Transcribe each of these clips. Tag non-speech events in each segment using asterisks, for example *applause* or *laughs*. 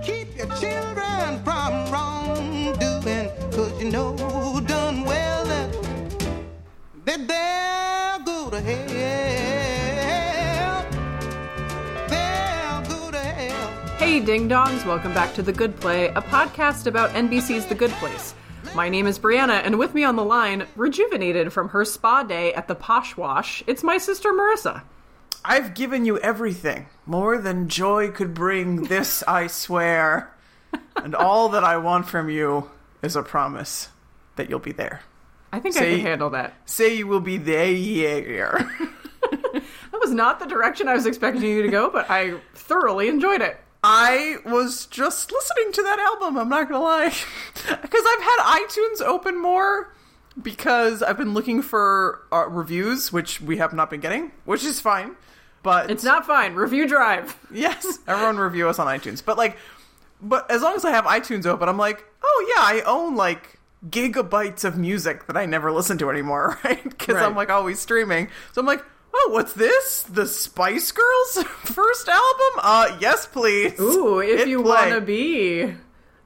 Keep your children from wrongdoing, cause you know done well that. They'll go to hell. Hey, ding dongs, welcome back to The Good Play, a podcast about NBC's The Good Place. My name is Brianna, and with me on the line, rejuvenated from her spa day at the Posh Wash, it's my sister Marissa. I've given you everything. More than joy could bring, *laughs* this I swear. And all that I want from you is a promise that you'll be there. I think I can handle that. Say you will be there. *laughs* That was not the direction I was expecting you to go, but I thoroughly enjoyed it. I was just listening to that album, I'm not gonna lie. *laughs* Because I've had iTunes open more because I've been looking for uh, reviews, which we have not been getting, which is fine. But It's not fine. Review drive. *laughs* Yes, everyone review us on iTunes. But like, but as long as I have iTunes open, I'm like, oh yeah, I own like gigabytes of music that I never listen to anymore, *laughs* right? Because I'm like always streaming. So I'm like, oh, what's this? The Spice Girls *laughs* first album? Uh, yes, please. Ooh, if Hit you play. want to be,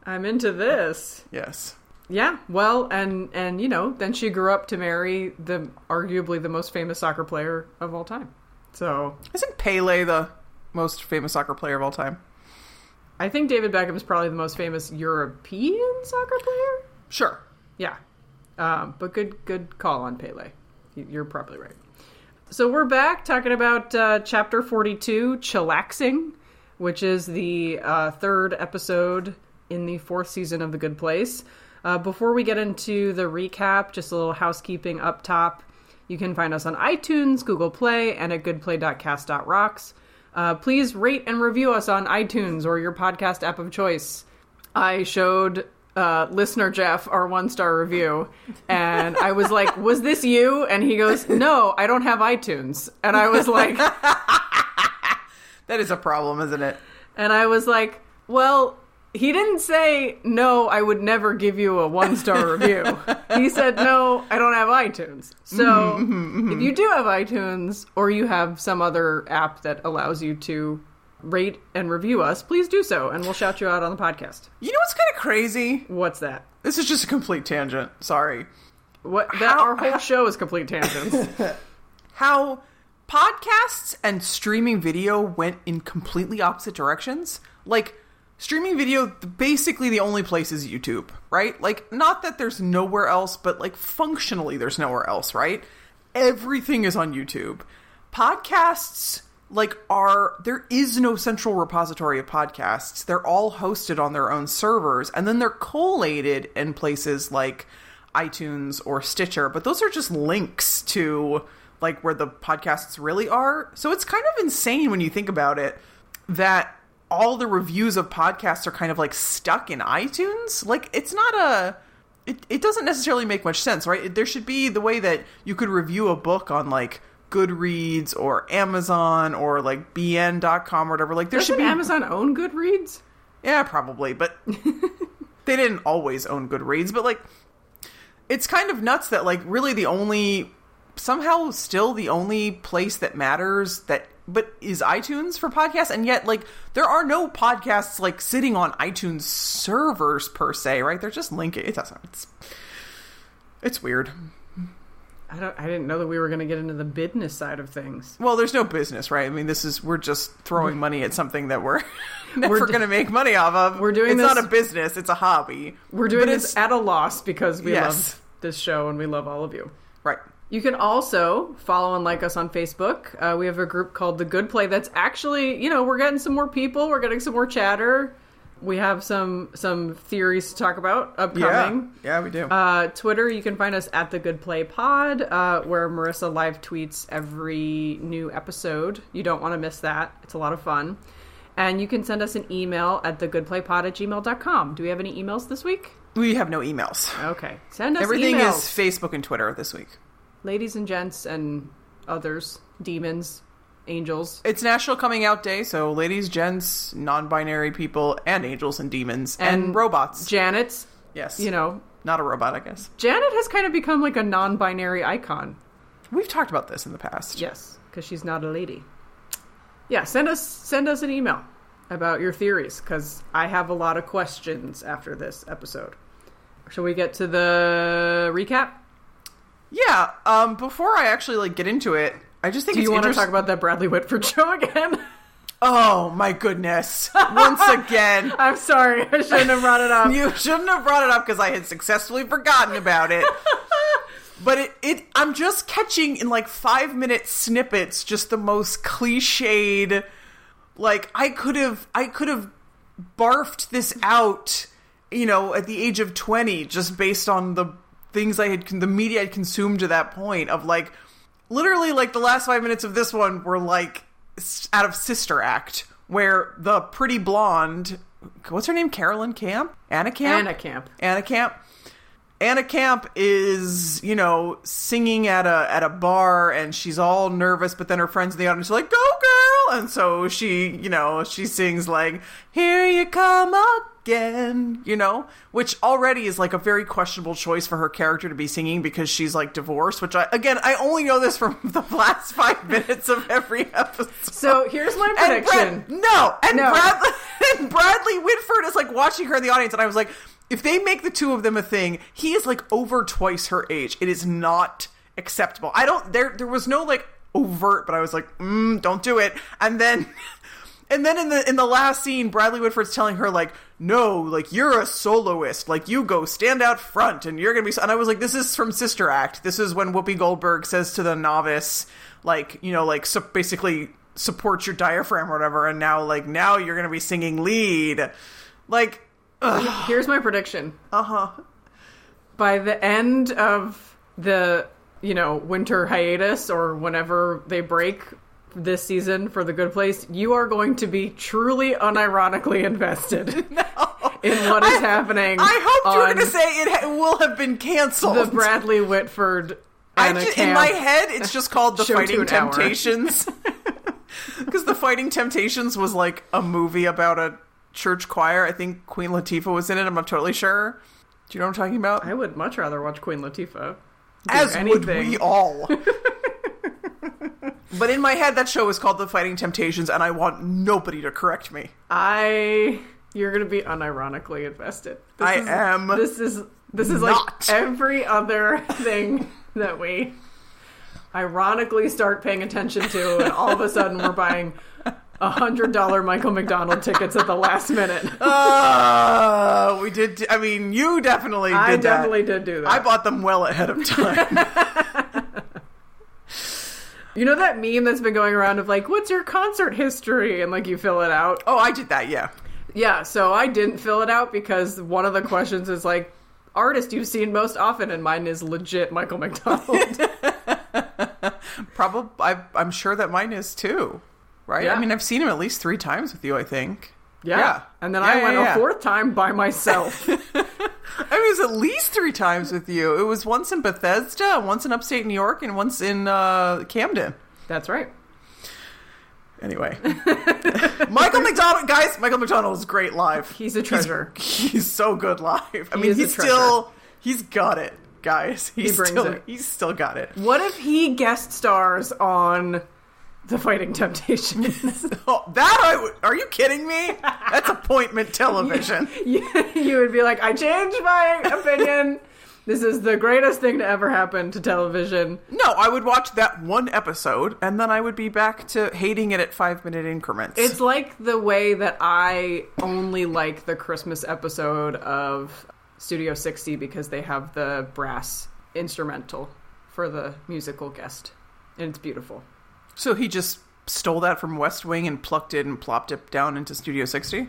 I'm into this. Yes. Yeah, well, and and you know, then she grew up to marry the arguably the most famous soccer player of all time. So Isn't Pele the most famous soccer player of all time? I think David Beckham is probably the most famous European soccer player. Sure. Yeah, um, but good good call on Pele. You- You're probably right. So we're back talking about uh, chapter 42, chillaxing, which is the uh, third episode in the fourth season of The Good Place. Uh, before we get into the recap, just a little housekeeping up top. You can find us on iTunes, Google Play, and at goodplay.cast.rocks. Uh, please rate and review us on iTunes or your podcast app of choice. I showed uh, listener Jeff our one star review, and I was like, *laughs* "Was this you?" And he goes, "No, I don't have iTunes." And I was like, *laughs* That is a problem, isn't it? and I was like, "Well." He didn't say no. I would never give you a one star *laughs* review. He said no. I don't have iTunes. So mm-hmm, mm-hmm, mm-hmm. if you do have iTunes or you have some other app that allows you to rate and review us, please do so, and we'll shout you out on the podcast. You know what's kind of crazy? What's that? This is just a complete tangent. Sorry. What that How- our whole show is complete tangents. *laughs* how podcasts and streaming video went in completely opposite directions. Like streaming video basically the only place is YouTube, right? Like not that there's nowhere else, but like functionally there's nowhere else, right? Everything is on YouTube. Podcasts like are there is no central repository of podcasts. They're all hosted on their own servers and then they're collated in places like iTunes or Stitcher, but those are just links to like where the podcasts really are. So it's kind of insane when you think about it that all the reviews of podcasts are kind of like stuck in iTunes. Like it's not a it, it doesn't necessarily make much sense, right? There should be the way that you could review a book on like Goodreads or Amazon or like bn.com or whatever. Like there Doesn't should be Amazon own Goodreads? yeah, probably, but *laughs* they didn't always own Goodreads. But like, it's kind of nuts that like really the only somehow still the only place that matters that but is iTunes for podcasts, and yet like there are no podcasts like sitting on iTunes servers per se, right? They're just linking. It doesn't. It's it's weird. I don't. I didn't know that we were going to get into the business side of things. Well, there's no business, right? I mean, this is we're just throwing money at something that we're *laughs* never We're going to make money off of. We're doing It's this- not a business; it's a hobby. We're doing But this at a loss because we Yes. love this show and we love all of you. right. You can also follow and like us on Facebook. Uh, we have a group called The Good Play that's actually, you know, we're getting some more people. We're getting some more chatter. We have some some theories to talk about upcoming. Yeah, yeah, we do. Uh, Twitter, you can find us at the Good Play Pod, uh, where Marissa live tweets every new episode. You don't want to miss that. It's a lot of fun. And you can send us an email at thegoodplaypod at gmail.com. Do we have any emails this week? we have no emails. Okay. Send us Everything emails. is Facebook and Twitter this week. Ladies and gents and others, demons, angels, It's National Coming Out Day, so ladies, gents, non-binary people, and angels and demons and, And robots. Janet's, yes, you know, not a robot, I guess. Janet has kind of become like a non binary icon. We've talked about this in the past. Yes, because she's not a lady. Yeah, send us send us an email. about your theories because I have a lot of questions after this episode. Shall we get to the recap? Yeah. Um. Before I actually like get into it, I just think Do you want to talk about that Bradley Whitford *laughs* show again? Oh my goodness! Once again, *laughs* I'm sorry, I shouldn't have brought it up. you shouldn't have brought it up because I had successfully forgotten about it. *laughs* But it, it, I'm just catching in like five minute snippets, just the most cliched. Like I could have, I could have barfed this out, you know, at the age of twenty, just based on the things I had, the media I'd consumed to that point. Of like, literally, like the last five minutes of this one were like out of Sister Act, where the pretty blonde, what's her name, Carolyn Camp, Anna Camp, Anna Camp. Anna Camp. Anna Camp is, you know, singing at a at a bar and she's all nervous, but then her friends in the audience are like, "Go girl!" And so she, you know, she sings like, "Here you come again," you know, which already is like a very questionable choice for her character to be singing because she's like divorced. Which I again, I only know this from *laughs* the last five *laughs* minutes of every episode. So here's my And prediction. Brad- no, and No. Bradley, *laughs* and Bradley Whitford is like watching her in the audience, and I was like, if they make the two of them a thing, he is like over twice her age. It is not acceptable. I don't. There, there was no like overt, but I was like, mm, don't do it. And then. *laughs* And then in the in the last scene, Bradley Whitford's telling her like, "No, like you're a soloist. Like you go stand out front, and you're gonna be." And I was like, "This is from Sister Act. This is when Whoopi Goldberg says to the novice, like, you know, like so basically support your diaphragm or whatever. And now, like, now you're gonna be singing lead. Like, *sighs* Here's my prediction. uh huh. By the end of the, you know, winter hiatus or whenever they break this season for the good place, you are going to be truly unironically invested *laughs* in what is happening. I hoped you were gonna say it ha- will have been canceled. the Bradley Whitford I Anna in my head, it's just called the *laughs* Fighting. Temptations. *laughs* Because the Fighting Temptations was like a movie about a church choir. I think Queen Latifah was in it. I'm not totally sure. Do you know what I'm talking about? I would much rather watch Queen Latifah. As would anything. we all. *laughs* but in my head, that show is called The Fighting Temptations, and I want nobody to correct me. I you're gonna be unironically invested. This I is, am This is this is not. like every other thing that we ironically start paying attention to, and all of a sudden we're buying a hundred dollar Michael McDonald tickets at the last minute. *laughs* Uh, we did. I mean, you definitely did I that. definitely did do that. I bought them well ahead of time. *laughs* you know that meme that's been going around of like, what's your concert history? And like you fill it out. oh, I did that. Yeah. Yeah, so I didn't fill it out because one of the questions is like, artist you've seen most often, and mine is legit Michael McDonald. *laughs* Probably. I, I'm sure that mine is too. Right. Yeah. I mean, I've seen him at least three times with you. I think. Yeah. Yeah. And then Yeah, I went a fourth time by myself. *laughs* I mean, it was at least three times with you. It was once in Bethesda, once in upstate New York, and once in uh, Camden. That's right. Anyway, *laughs* Michael McDonald, guys, Michael McDonald is great live. He's a treasure. He's so good live. I He mean, he's still he's got it, guys. He's brings still it. he's still got it. What if he guest stars on The Fighting Temptations? *laughs* Oh, that I would. Are you kidding me? That's appointment *laughs* television. you, *laughs* you would be like, I changed my opinion. This is the greatest thing to ever happen to television. No, I would watch that one episode, and then I would be back to hating it at five minute increments. It's like the way that I only like the Christmas episode of Studio 60 because they have the brass instrumental for the musical guest. And it's beautiful. So he just stole that from West Wing and plucked it and plopped it down into Studio 60.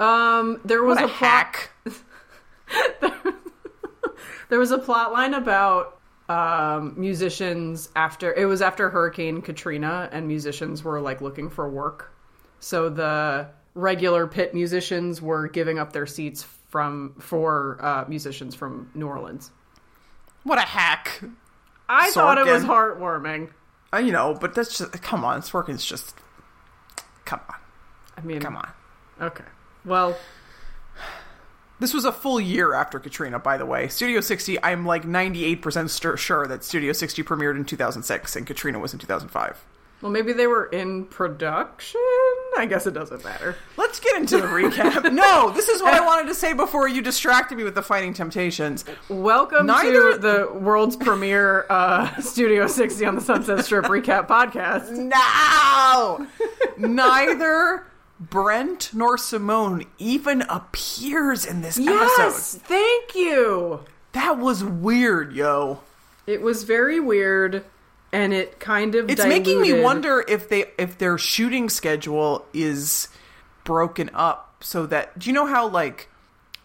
Um, there was What a, a hack! plot. *laughs* There was a plot line about um, musicians after it was after Hurricane Katrina, and musicians were like looking for work. So the regular pit musicians were giving up their seats from for uh, musicians from New Orleans. What a hack! I thought it was heartwarming. You know, but that's just come on. Sorkin's just come on, I mean, come on. Okay. Well, This was a full year after Katrina, by the way. Studio 60, I'm like 98% st- sure that Studio 60 premiered in 2006 and Katrina was in 2005. Well, maybe they were in production. I guess it doesn't matter. Let's get into the recap. *laughs* no, this is what I wanted to say before you distracted me with the Fighting Temptations. Welcome Neither- to the world's premiere uh, Studio 60 on the Sunset Strip recap podcast. No! Neither Brent nor Simone even appears in this Yes, episode. thank you. That was weird, yo. It was very weird, and it kind of It's making me wonder if they if their shooting schedule is broken up so that do you know how like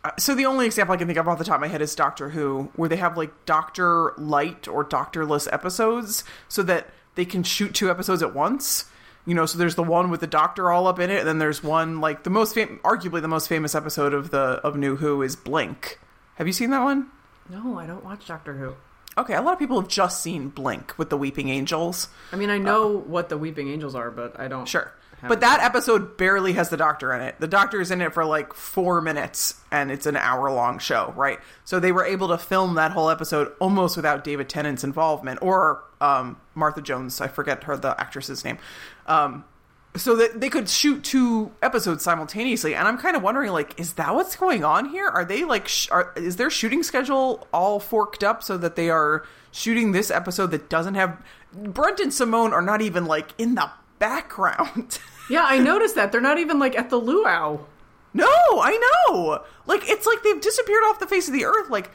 uh, so the only example I can think of off the top of my head is Doctor Who, where they have like Doctor-lite or Doctorless episodes, so that they can shoot two episodes at once. You know, so there's the one with the Doctor all up in it, and then there's one like the most fam- arguably the most famous episode of the of New Who is Blink. Have you seen that one? No, I don't watch Doctor Who. Okay, a lot of people have just seen Blink with the Weeping Angels. I mean, I know what the Weeping Angels are, but I don't. Sure. But that episode barely has the doctor in it. The doctor is in it for like four minutes and it's an hour long show, right? So they were able to film that whole episode almost without David Tennant's involvement or um, Martha Jones. I forget her, the actress's name. Um, so that they could shoot two episodes simultaneously and i'm kind of wondering like is that what's going on here? Are they like sh- are, is their shooting schedule all forked up so that they are shooting this episode that doesn't have brent and simone are not even like in the background? *laughs* Yeah, I noticed that. They're not even like at the luau. no i know! Like it's like they've disappeared off the face of the earth like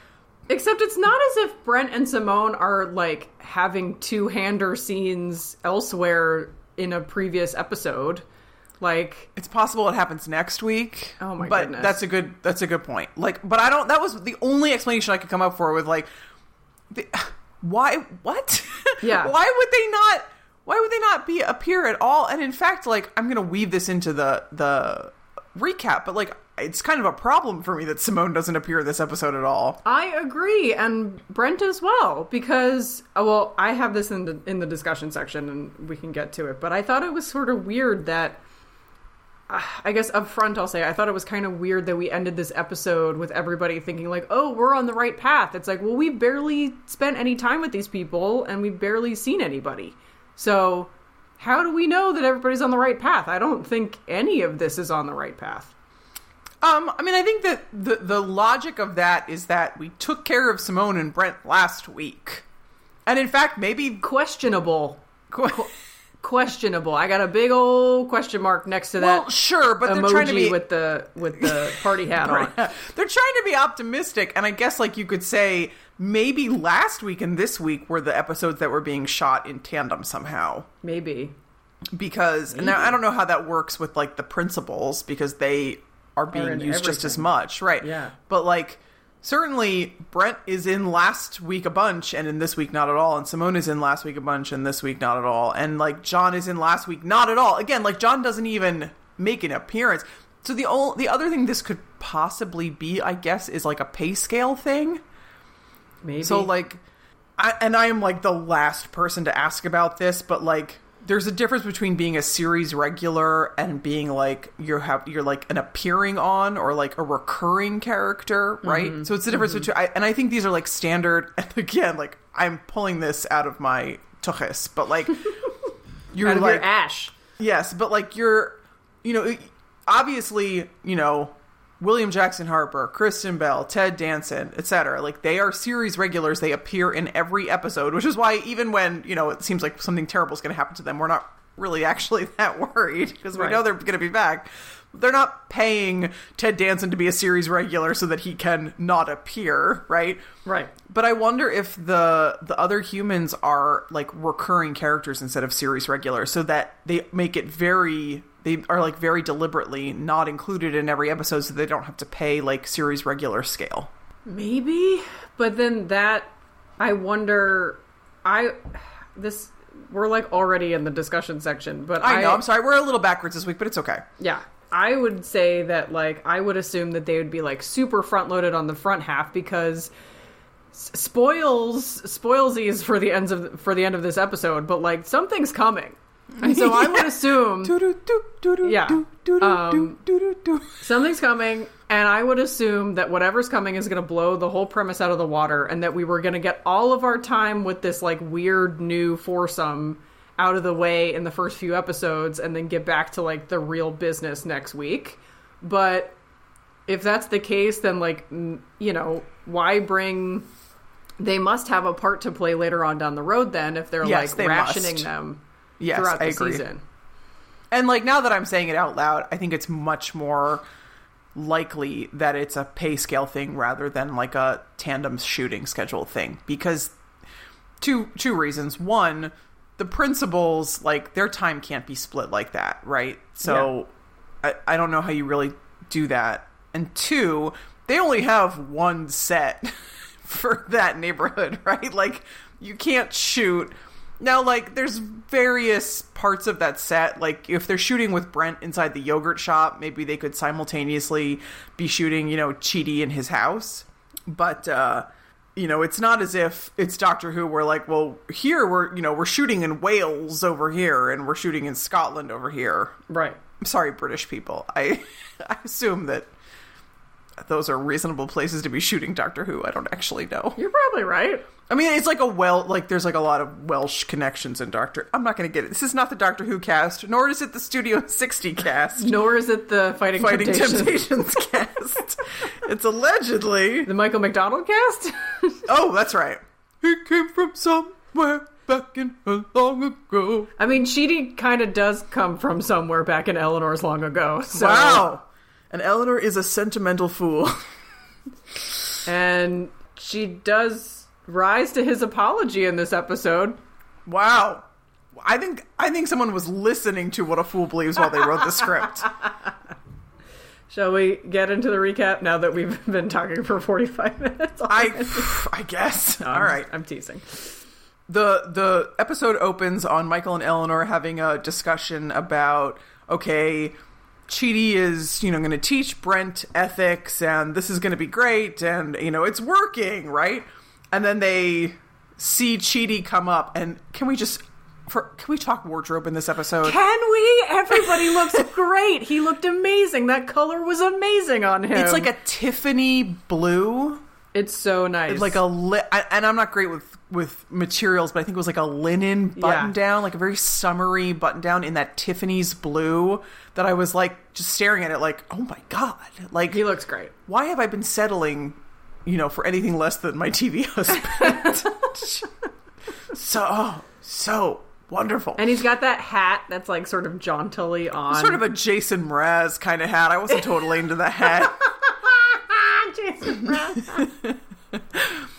Except it's not as if Brent and Simone are like having two hander scenes elsewhere in a previous episode. Like, it's possible it happens next week. Oh my but goodness. that's a good that's a good point. Like, but I don't. That was the only explanation I could come up for with like, the, *sighs* why? What? *laughs* Yeah. why would they not? Why would they not be appear at all? And in fact, like, I'm gonna weave this into the the recap, but like, it's kind of a problem for me that Simone doesn't appear in this episode at all. I agree, and Brent as well, because uh, well, I have this in the in the discussion section, and we can get to it. But I thought it was sort of weird that. uh, I guess up front, I'll say I thought it was kind of weird that we ended this episode with everybody thinking like, "Oh, we're on the right path." It's like, well, we barely spent any time with these people, and we've barely seen anybody. So, how do we know that everybody's on the right path? I don't think any of this is on the right path. Um, I mean, I think that the the logic of that is that we took care of Simone and Brent last week, and in fact, maybe Questionable. questionable. I got a big old question mark next to that well, sure, but they're trying to be with the with the party hat on. *laughs* they're trying to be optimistic, and I guess like you could say maybe last week and this week were the episodes that were being shot in tandem somehow. Maybe. Because now I don't know how that works with like the principals because they are being in used just as much, right? Yeah. But like certainly Brent is in last week a bunch and in this week not at all, and Simone is in last week a bunch and this week not at all, and like John is in last week not at all. Again, like John doesn't even make an appearance. So the only the other thing this could possibly be, I guess, is like a pay scale thing. Maybe. So like, I, and I am like the last person to ask about this, but like, there's a difference between being a series regular and being like you have you're like an appearing on or like a recurring character, right? So it's the difference between, I, and I think these are like standard. *laughs* And again, like I'm pulling this out of my tuchus, but like *laughs* you're like your ash. Yes, but like you're, you know, obviously, you know, William Jackson Harper, Kristen Bell, Ted Danson, etc. Like they are series regulars. They appear in every episode, which is why even when you know it seems like something terrible is going to happen to them, we're not really *laughs* actually that worried because we Right. know they're going to be back. They're not paying Ted Danson to be a series regular so that he can not appear, right? Right. But I wonder if the the other humans are like recurring characters instead of series regulars, so that they make it very they are like very deliberately not included in every episode, so they don't have to pay like series regular scale. Maybe, but then that I wonder. I this we're like already in the discussion section, but I know. I'm sorry, we're a little backwards this week, but it's okay. Yeah. I would say that like I would assume that they would be like super front loaded on the front half because spoils spoilsies for the ends of for the end of this episode, but like something's coming. And so I would assume Yeah. Um, something's coming and I would assume that whatever's coming is going to blow the whole premise out of the water and that we were going to get all of our time with this like weird new foursome out of the way in the first few episodes and then get back to like the real business next week. But if that's the case, then like you know, why bring? They must have a part to play later on down the road. Then, if they're Yes, like they rationing must. them Yes, throughout the I agree. season. And like now that I'm saying it out loud, I think it's much more likely that it's a pay scale thing rather than like a tandem shooting schedule thing because two two reasons. One, the principals like their time can't be split like that, right? So I, I don't know how you really do that. And two, they only have one set *laughs* for that neighborhood, *laughs* right? Like you can't shoot now like there's various parts of that set like if they're shooting with Brent inside the yogurt shop, maybe they could simultaneously be shooting, you know, Chidi in his house. But uh you know, it's not as if it's Doctor Who. We're like, well, here we're, you know, we're shooting in Wales over here, and we're shooting in Scotland over here. Right. I'm sorry, British people. I *laughs* I assume that those are reasonable places to be shooting Doctor Who. I don't actually know. You're probably right. I mean, it's like a well, like there's like a lot of Welsh connections in Doctor. I'm not going to get it. This is not the Doctor Who cast, nor is it the Studio 60 cast. Nor is it the Fighting, Fighting Temptations. Temptations *laughs* cast. It's allegedly. The Michael McDonald cast? *laughs* Oh, that's right. He came from somewhere back in long ago. I mean, Chidi kind of does come from somewhere back in Eleanor's long ago. So, Wow. And Eleanor is a sentimental fool. *laughs* And she does rise to his apology in this episode. Wow. I think I think someone was listening to what a fool believes while they wrote the script. *laughs* Shall we get into the recap now that we've *laughs* been talking for 45 minutes? I *sighs* I guess. All right. I'm teasing. The the episode opens on Michael and Eleanor having a discussion about okay, Chidi is, you know, going to teach Brent ethics and this is going to be great and you know, it's working, right? And then they see Chidi come up and can we just for can we talk wardrobe in this episode? Can we? Everybody looks *laughs* great. He looked amazing. That color was amazing on him. It's like a Tiffany blue. It's so nice. like a li- I- and I'm not great with with materials, but I think it was like a linen button Yeah. down, like a very summery button down in that Tiffany's blue. That I was like just staring at it, like, oh my god, like He looks great. why have I been settling, you know, for anything less than my TV *laughs* husband? so oh, so wonderful. And he's got that hat that's like sort of jauntily on. Sort of a Jason Mraz kind of hat. I wasn't totally into the hat. *laughs* Jason Mraz. *laughs*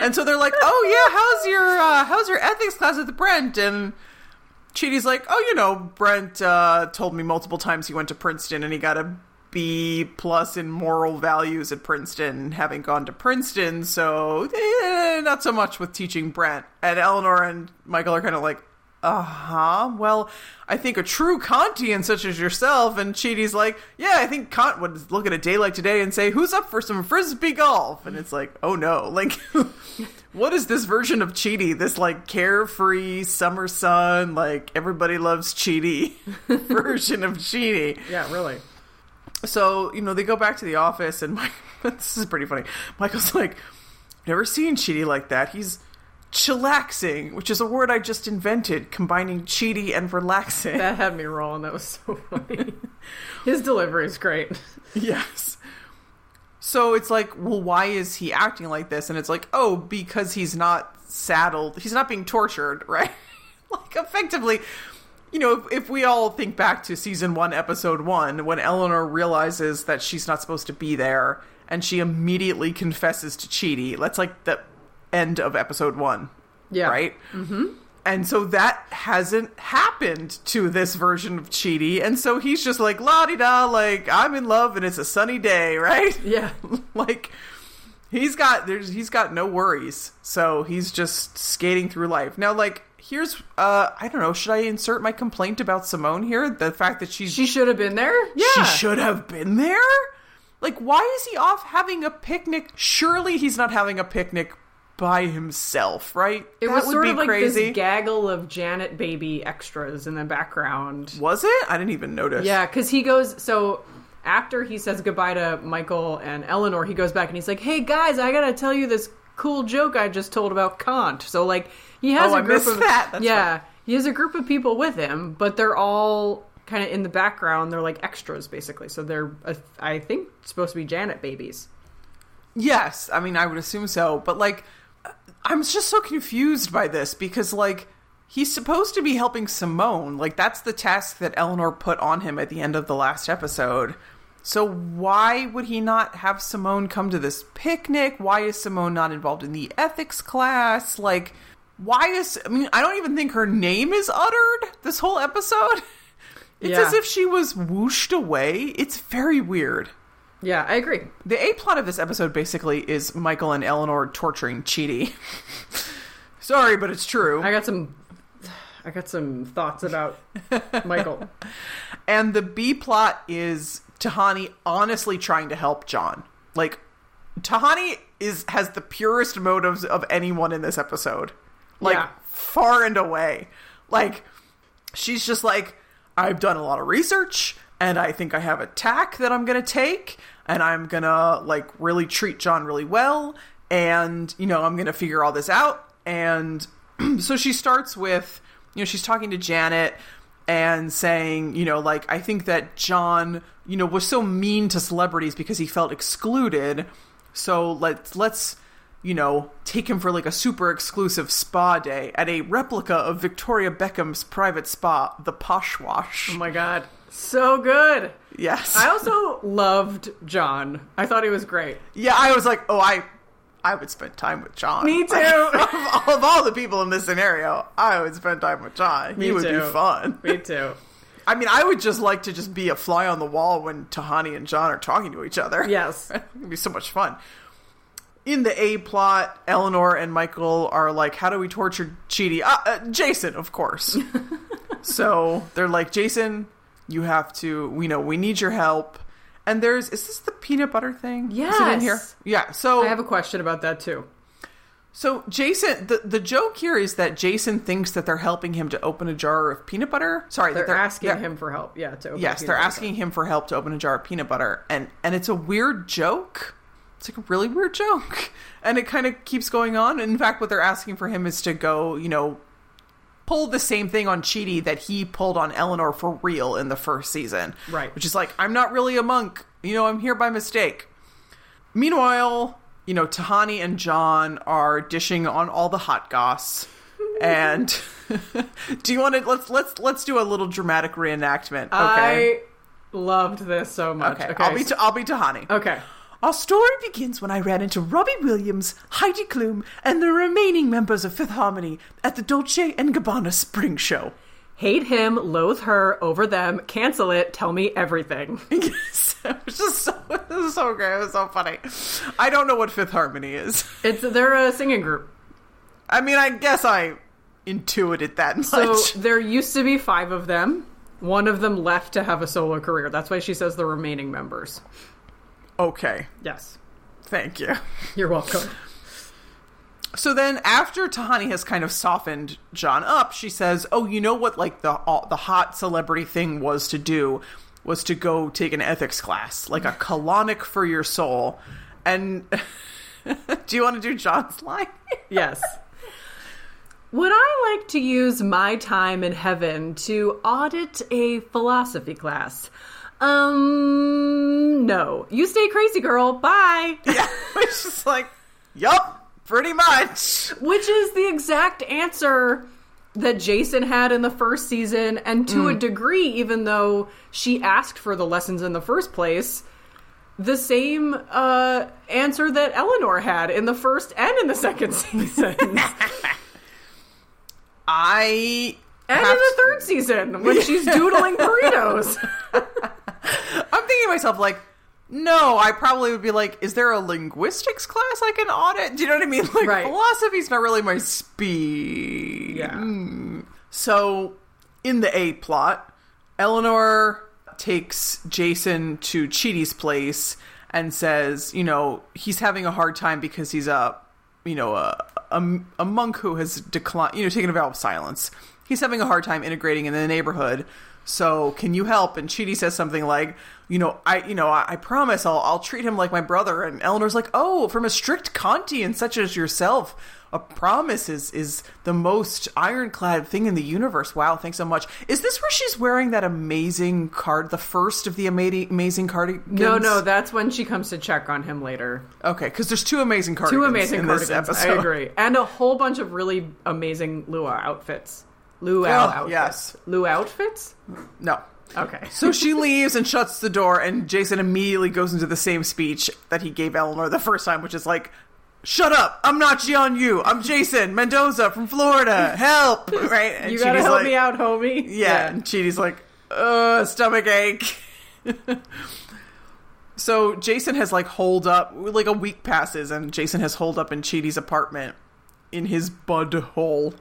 And so they're like, "Oh yeah, how's your uh, how's your ethics class with Brent?" And Chidi's like, "Oh, you know, Brent uh, told me multiple times he went to Princeton and he got a B plus in moral values at Princeton, having gone to Princeton. So eh, not so much with teaching Brent." And Eleanor and Michael are kind of like, "Uh huh. Well, I think a true Kantian such as yourself." And Chidi's like, "Yeah, I think Kant would look at a day like today and say, "Who's up for some frisbee golf?" And it's like, "Oh no!" *laughs* Like, what is this version of Chidi? This like carefree summer sun, like everybody loves Chidi *laughs* version of Chidi. yeah, really. So you know they go back to the office, and *laughs* Mike, this is pretty funny. Michael's like, "Never seen Chidi like that. He's." Chillaxing, which is a word I just invented, combining Chidi and relaxing. That had me rolling. That was so funny. His delivery is great. Yes. So it's like, well, why is he acting like this? And it's like, oh, because he's not saddled. He's not being tortured, *laughs* right? like, effectively, you know, if, if we all think back to season one, episode one, when Eleanor realizes that she's not supposed to be there and she immediately confesses to Chidi, that's like the end of episode one, Yeah. right? Mm-hmm. And so that hasn't happened to this version of Chidi, and so he's just like la di da, like I'm in love and it's a sunny day, *laughs* right? Yeah. *laughs* like he's got there's he's got no worries, so he's just skating through life. Now, like here's uh I don't know, should I insert my complaint about Simone here? The fact that she's She should have been there? Yeah. she should have been there. Like, why is he off having a picnic? Surely he's not having a picnic by himself, right? It that was sort of like crazy. this gaggle of Janet baby extras in the background. Was it? I didn't even notice. Yeah, because he goes so after he says goodbye to Michael and Eleanor, he goes back and he's like, "Hey guys, I gotta tell you this cool joke I just told about Kant." So like he has Oh, a group of that. That's yeah. He has a group of people with him, but they're all kind of in the background. They're like extras, basically. So they're, uh, I think, supposed to be Janet babies. Yes, I mean, I would assume so, but like, I'm just so confused by this because like he's supposed to be helping Simone. Like that's the task that Eleanor put on him at the end of the last episode. So why would he not have Simone come to this picnic? Why is Simone not involved in the ethics class? Like why is I mean, I don't even think her name is uttered this whole episode. *laughs* It's Yeah. as if she was whooshed away. It's very weird. Yeah, I agree. The A plot of this episode basically is Michael and Eleanor torturing Chidi. *laughs* Sorry, but it's true. I got some, I got some thoughts about Michael. *laughs* And the B plot is Tahani honestly trying to help John. Like Tahani is has the purest motives of anyone in this episode. Like Yeah. far and away. Like she's just like I've done a lot of research and I think I have a tack that I'm going to take and I'm going to like really treat John really well and you know I'm going to figure all this out and *clears throat* so she starts with you know she's talking to Janet and saying, you know, like I think that John, you know, was so mean to celebrities because he felt excluded. So let's let's you know take him for like a super exclusive spa day at a replica of Victoria Beckham's private spa, the Posh Wash. Oh my god, so good. yes, I also loved John. I thought he was great. yeah. I was like, oh, I I would spend time with John. Me *laughs* too. of, all, of all the people in this scenario, I would spend time with John. Me he would too. be fun. Me too. *laughs* I mean, I would just like to just be a fly on the wall when Tahani and John are talking to each other. Yes. *laughs* It'd be so much fun. In the A plot, Eleanor and Michael are like, "How do we torture Chidi?" Uh, uh, Jason, of course. so they're like, "Jason, you have to. We know we need your help." And there's is this the peanut butter thing? Is it in here? Yeah. So I have a question about that too. so Jason, the the joke here is that Jason thinks that they're helping him to open a jar of peanut butter. Sorry, They're, that asking they're- him for help. Yeah, to open Yes, they're asking him for help to open a jar of peanut butter, and and it's a weird joke. It's like a really weird joke, *laughs* and it kind of keeps going on. In fact, what they're asking for him is to go, you know, pull the same thing on Chidi that he pulled on Eleanor for real in the first season, Right. Which is like, I'm not really a monk, you know, I'm here by mistake. Meanwhile, you know, Tahani and John are dishing on all the hot goss. *laughs* And *laughs* do you want to let's let's let's do a little dramatic reenactment, okay? I loved this so much. okay. Okay, I'll be t- I'll be Tahani. okay. Our story begins when I ran into Robbie Williams, Heidi Klum, and the remaining members of Fifth Harmony at the Dolce and Gabbana Spring Show. Hate him, loathe her, over them, cancel it, tell me everything. *laughs* Yes, it was just so, it was so great. It was so funny. I don't know what Fifth Harmony is. It's they're a singing group. I mean, I guess I intuited that much. So there used to be five of them. One of them left to have a solo career. That's why she says the remaining members. Okay, Yes. thank you. *laughs* You're welcome. So then, after Tahani has kind of softened John up, she says, "Oh, you know what? Like the all, the hot celebrity thing was to do was to go take an ethics class, like a colonic for your soul." And *laughs* do you want to do John's *laughs* line? Yes. Would I like to use my time in heaven to audit a philosophy class? Um, no. You stay crazy, girl. Bye. yeah, *laughs* it's just like, yup, pretty much. Which is the exact answer that Jason had in the first season, and to a degree, even though she asked for the lessons in the first place, the same uh, answer that Eleanor had in the first and in the second *laughs* season. I and in the third season when she's *laughs* doodling burritos. I'm thinking to myself, like, no, I probably would be like, is there a linguistics class I can audit? Do you know what I mean? *laughs* Like, Right. philosophy's not really my speed. yeah. So, in the A plot, Eleanor takes Jason to Chidi's place and says, you know, he's having a hard time because he's a, you know, a, a, a monk who has declined, you know, taken a vow of silence. He's having a hard time integrating in the neighborhood. So can you help? And Chidi says something like, you know, I, you know, I, I promise I'll, I'll treat him like my brother. And Eleanor's like, oh, from a strict Kantian such as yourself, a promise is is the most ironclad thing in the universe. Wow, thanks so much. Is this where she's wearing that amazing card, the first of the amazing amazing cardigans? No, no, that's when she comes to check on him later. Okay, because there's two amazing cardigans. Two amazing cards in cardigans. This I agree, and a whole bunch of really amazing luau outfits. Luau Oh, outfits. yes. Luau outfits. No. Okay. So she leaves and shuts the door, and Jason immediately goes into the same speech that he gave Eleanor the first time, which is like, "Shut up! I'm not Jian Yu. I'm Jason Mendoza from Florida. Help!" *laughs* Right? And you gotta Chidi's help like, me out, homie. Yeah, and Chidi's like, "Uh, stomach ache." *laughs* so Jason has like holed up, like a week passes, and Jason has holed up in Chidi's apartment in his bud hole.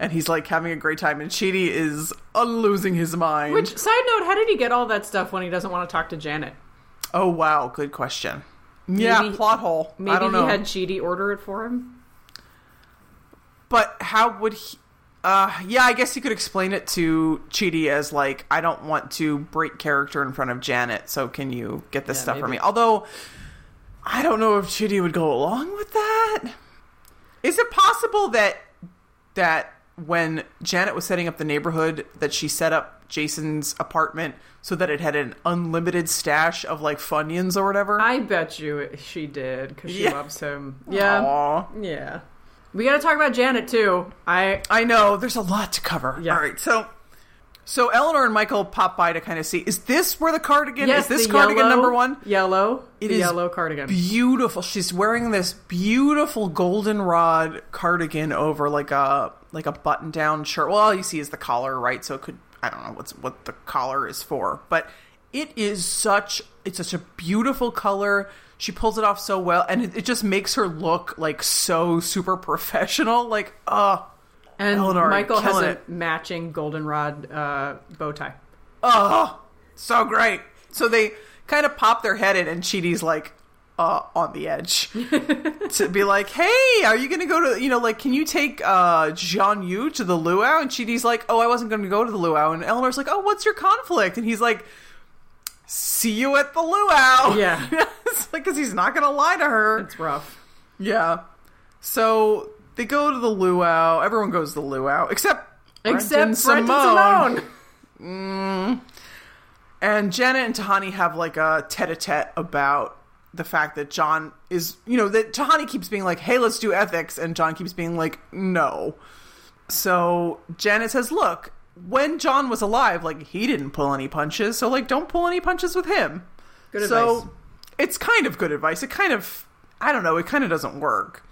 And he's like having a great time, and Chidi is uh, losing his mind. Which side note? How did he get all that stuff when he doesn't want to talk to Janet? Oh wow, good question. yeah, Maybe- plot hole. Maybe I don't he know. had Chidi order it for him. But how would he? Uh, yeah, I guess he could explain it to Chidi as like, I don't want to break character in front of Janet, so can you get this Yeah, stuff for me? Although, I don't know if Chidi would go along with that. Is it possible that that when Janet was setting up the neighborhood, that she set up Jason's apartment so that it had an unlimited stash of like Funyuns or whatever? I bet you she did because she Yeah. loves him. Yeah, Aw. yeah. We got to talk about Janet too. I I know there's a lot to cover. Yeah. All right, so so Eleanor and Michael pop by to kind of see. Is this where the cardigan? yes, is this cardigan yellow, number one? Yellow. It is yellow cardigan. Beautiful. She's wearing this beautiful goldenrod cardigan over like a like a button down shirt. Well, all you see is the collar, right? So it could I don't know what's what the collar is for, but it is such it's such a beautiful color. She pulls it off so well, and it, it just makes her look like so super professional. Like, uh and Eleanor, Michael has a it. matching goldenrod uh, bow tie. Oh, so great. So they kind of pop their head in, and Chidi's like, uh, on the edge *laughs* to be like, hey, are you going to go to, you know, like, can you take uh, Jian Yu to the luau? And Chidi's like, oh, I wasn't going to go to the luau. And Eleanor's like, oh, what's your conflict? And he's like, see you at the luau. Yeah. *laughs* it's like, because he's not going to lie to her. It's rough. Yeah. So they go to the luau. Everyone goes to the luau, except Except Brent Simone. Simone. And Janet and Tahani have like a tete-a-tete about the fact that John is, you know, that Tahani keeps being like, "Hey, let's do ethics," and John keeps being like, "No." So Janet says, "Look, when John was alive, like he didn't pull any punches, so like don't pull any punches with him." Good advice. so advice. it's kind of good advice. It kind of, I don't know, it kind of doesn't work.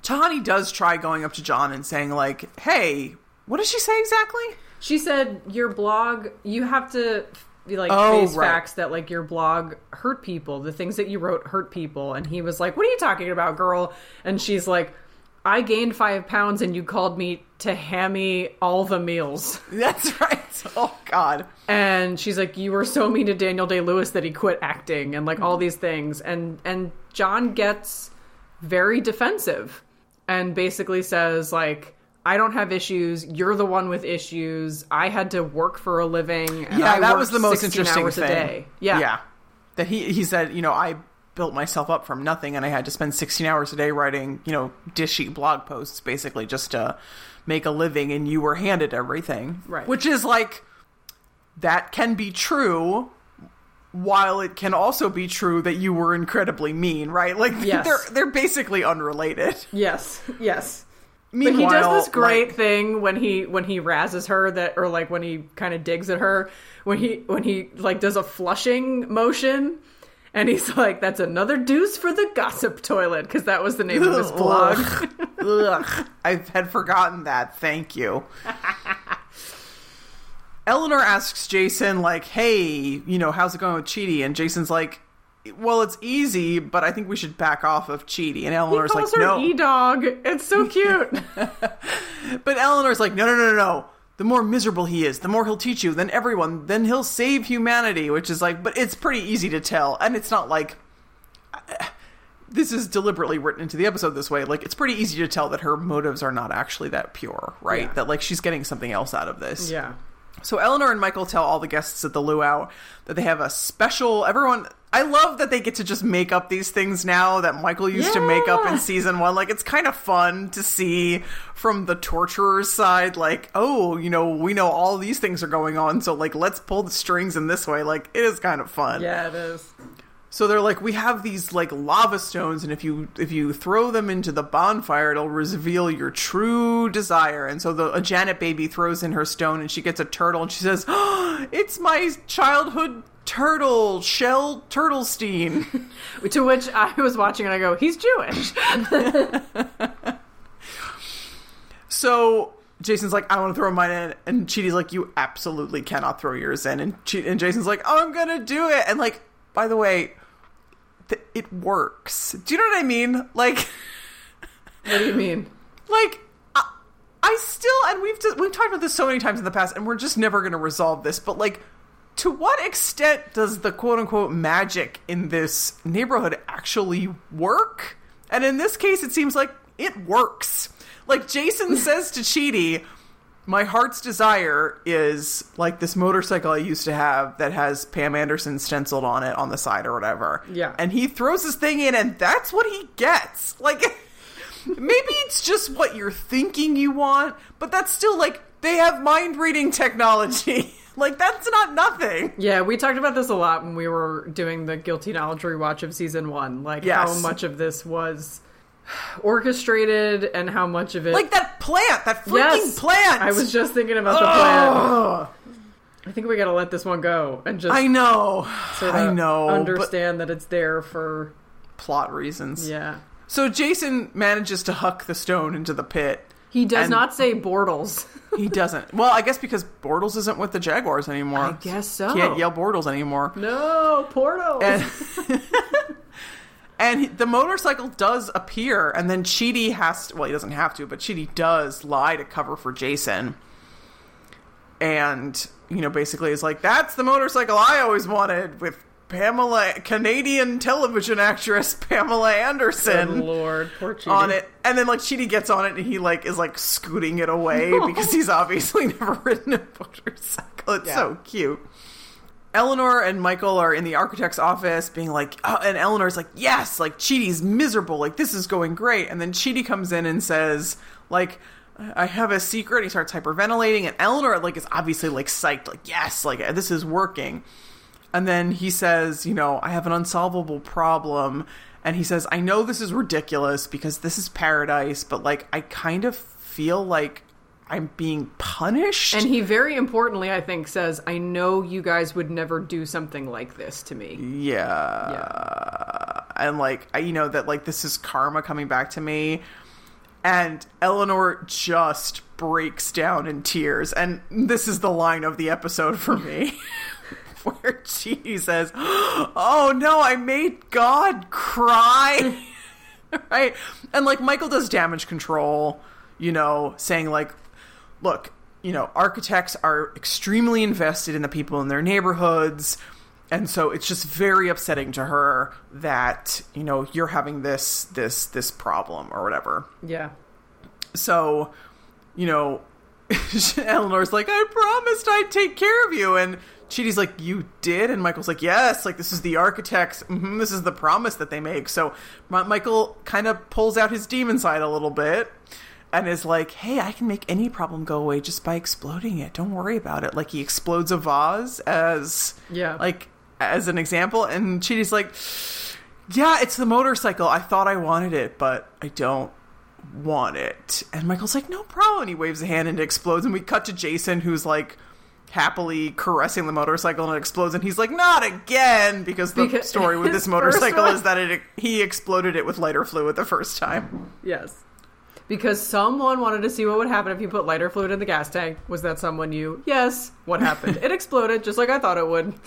Tahani does try going up to John and saying like, "Hey, what does she say exactly?" She said your blog. You have to like Oh, face right. facts that like your blog hurt people. The things that you wrote hurt people. And he was like, "What are you talking about, girl?" And she's like. I gained five pounds and you called me to hammy all the meals. *laughs* That's right. Oh God. And she's like, You were so mean to Daniel Day Lewis that he quit acting and like all these things. And and John gets very defensive and basically says, like, I don't have issues. You're the one with issues. I had to work for a living. And yeah, I that was the most interesting thing. Yeah. yeah. That he he said, you know, I built myself up from nothing, and I had to spend 16 hours a day writing, you know, dishy blog posts, basically just to make a living, and you were handed everything, Right. Which is like that can be true. While it can also be true that you were incredibly mean, right? Like *laughs* Yes. they're they're basically unrelated. Yes. Yes. But he does this great like- thing when he when he razzes her that or like when he kind of digs at her when he when he like does a flushing motion and he's like that's another deuce for the gossip toilet because that was the name of his blog. Ugh. Ugh. I had forgotten that. Thank you. *laughs* Eleanor asks Jason, like, hey, you know, how's it going with Cheaty? And Jason's like, well, it's easy, but I think we should back off of Chidi. And He Eleanor's calls like, her no. E Dog. It's so *laughs* cute. *laughs* But Eleanor's like, no, no, no, no, no. The more miserable he is, the more he'll teach you. Then everyone, then he'll save humanity, which is like, but it's pretty easy to tell. And it's not like. *sighs* This is deliberately written into the episode this way. Like, it's pretty easy to tell that her motives are not actually that pure, right? Yeah. That, like, she's getting something else out of this. yeah. So Eleanor and Michael tell all the guests at the luau that they have a special. Everyone, I love that they get to just make up these things now that Michael used to make up in season one. Like it's kind of fun to see from the torturer's side. Like, oh, you know, we know all these things are going on, so like let's pull the strings in this way. Like it is kind of fun. Yeah, it is. So they're like, we have these like lava stones, and if you if you throw them into the bonfire, it'll reveal your true desire. And so the a Janet baby throws in her stone, and she gets a turtle, and she says, oh, *gasps* "It's my childhood turtle, Shell Turtlestein." *laughs* To which I was watching and I go, he's Jewish. *laughs* so Jason's like, "I want to throw mine in," and Chidi's like, "You absolutely cannot throw yours in." And Ch- and Jason's like, "Oh, I'm gonna do it." And like, by the way, it works. Do you know what I mean? Like. what do you mean? like I, I still and we've we've talked about this so many times in the past and we're just never going to resolve this but like to what extent does the quote unquote magic in this neighborhood actually work and in this case it seems like it works like jason *laughs* says to Chidi, my heart's desire is like this motorcycle I used to have that has Pam Anderson stenciled on it on the side or whatever. Yeah. And he throws his thing in and that's what he gets. *laughs* Like maybe it's just what you're thinking you want, but that's still like they have mind reading technology. *laughs* like that's not nothing. Yeah, we talked about this a lot when we were doing the guilty knowledge rewatch of season one. Like how much of this was orchestrated and how much of it Like that plant, that freaking Yes, plant. I was just thinking about the plant Ugh. I think we gotta let this one go and just I know. sort of I know. understand that it's there for plot reasons. yeah. So Jason manages to huck the stone into the pit. He does not say Bortles. *laughs* He doesn't. Well, I guess because Bortles isn't with the Jaguars anymore. I guess so. Can't yell Bortles anymore. no, Portals. And, *laughs* *laughs* and he- the motorcycle does appear, and then Chidi has to. Well, he doesn't have to, but Chidi does lie to cover for Jason. And, you know, basically is like, that's the motorcycle I always wanted with Pamela, Canadian television actress Pamela Good Anderson. Lord, poor Chidi. on it, and then like Chidi gets on it, and he like is like scooting it away *laughs* because he's obviously *laughs* never ridden a motorcycle. It's so cute. Eleanor and Michael are in the architect's office, being like, oh, and Eleanor's like, yes, like Chidi's miserable, like this is going great, and then Chidi comes in and says, like. I have a secret. He starts hyperventilating, and Eleanor like is obviously like psyched, like yes, like this is working. And then he says, you know, I have an unsolvable problem. And he says, I know this is ridiculous because this is paradise, but like, I kind of feel like I'm being punished. And he very importantly, I think, says, I know you guys would never do something like this to me. yeah. Yeah. And like, I, you know, that like this is karma coming back to me. And Eleanor just breaks down in tears. And this is the line of the episode for me. *laughs* Where she says, Oh no, I made God cry. *laughs* right? And like Michael does damage control, you know, saying like, look, you know, architects are extremely invested in the people in their neighborhoods. And so it's just very upsetting to her that, you know, you're having this this this problem or whatever. Yeah. So, you know, *laughs* Eleanor's like, I promised I'd take care of you. And Chidi's like, You did? And Michael's like, Yes, like this is the architects. hmm this is the promise that they make. So Mi- Michael kind of pulls out his demon side a little bit and is like, Hey, I can make any problem go away just by exploding it. Don't worry about it. Like he explodes a vase as, Yeah. like, as an example. And Chidi's like, Yeah, it's the motorcycle. I thought I wanted it, but I don't want it. And Michael's like, no problem. And he waves a hand and it explodes. And we cut to Jason, who's like happily caressing the motorcycle and it explodes. And he's like, not again. Because the Because story with this *laughs* motorcycle is that it he exploded it with lighter fluid the first time. Yes. Because someone wanted to see what would happen if you put lighter fluid in the gas tank. Was that someone you? Yes. What happened? it exploded just like I thought it would. *laughs*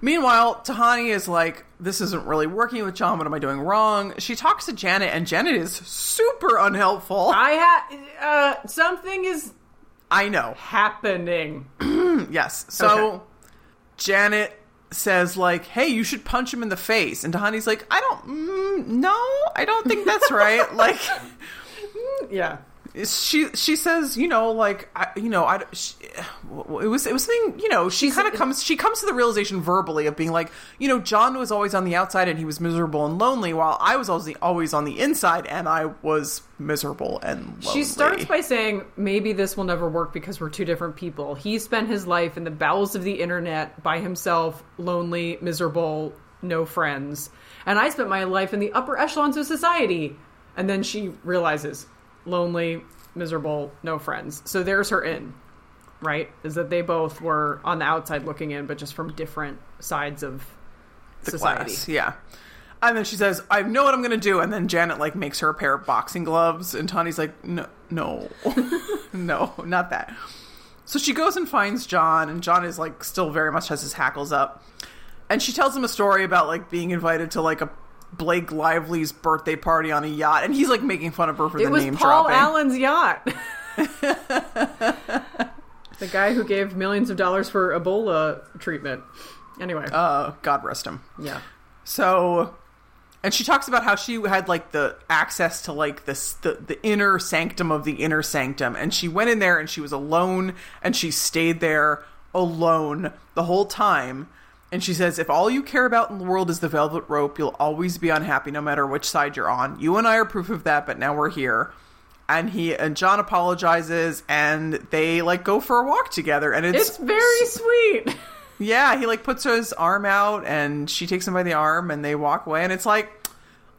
Meanwhile, Tahani is like, this isn't really working with John. What am I doing wrong? She talks to Janet, and Janet is super unhelpful. I had uh, something is I know. happening. *clears throat* Yes. So Okay. Janet says like, "Hey, you should punch him in the face," and Tahani's like, "I don't. Mm, no, I don't think that's right." *laughs* like, Yeah. She she says, you know, like I, you know, I she, it was it was something, you know, she kind of comes she comes to the realization verbally of being like, you know, John was always on the outside and he was miserable and lonely, while I was always always on the inside and I was miserable and lonely. She starts by saying, maybe this will never work because we're two different people. He spent his life in the bowels of the internet by himself, lonely, miserable, no friends. And I spent my life in the upper echelons of society. And then she realizes, lonely, miserable, no friends. So there's her in, right? Is that they both were on the outside looking in, but just from different sides of the society. class. Yeah. And then she says, "I know what I'm going to do." And then Janet like makes her a pair of boxing gloves, and Tahani's like, "No, no, *laughs* no, not that." So she goes and finds John, and John is like still very much has his hackles up, and she tells him a story about like being invited to like a Blake Lively's birthday party on a yacht, and he's like making fun of her for It the was name Paul dropping. Allen's yacht. *laughs* the guy who gave millions of dollars for Ebola treatment. Anyway, Uh, God rest him. yeah. So, and she talks about how she had like the access to like this the the inner sanctum of the inner sanctum, and she went in there and she was alone, and she stayed there alone the whole time. And she says, if all you care about in the world is the velvet rope, you'll always be unhappy no matter which side you're on. You and I are proof of that, but now we're here. And he and John apologizes, and they like go for a walk together, and it's It's very sweet. yeah, he like puts his arm out and she takes him by the arm and they walk away and it's like,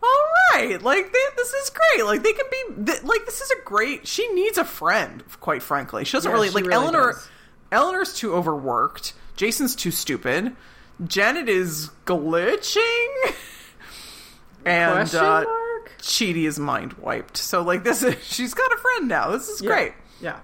all right, like they, this is great. Like they can be th- like this is a great. She needs a friend, quite frankly. She doesn't Yeah, really she like really Eleanor. does. Eleanor's too overworked. Jason's too stupid. Janet is glitching. And uh? Chidi is mind wiped. So like this is *laughs* she's got a friend now. This is great. Yeah.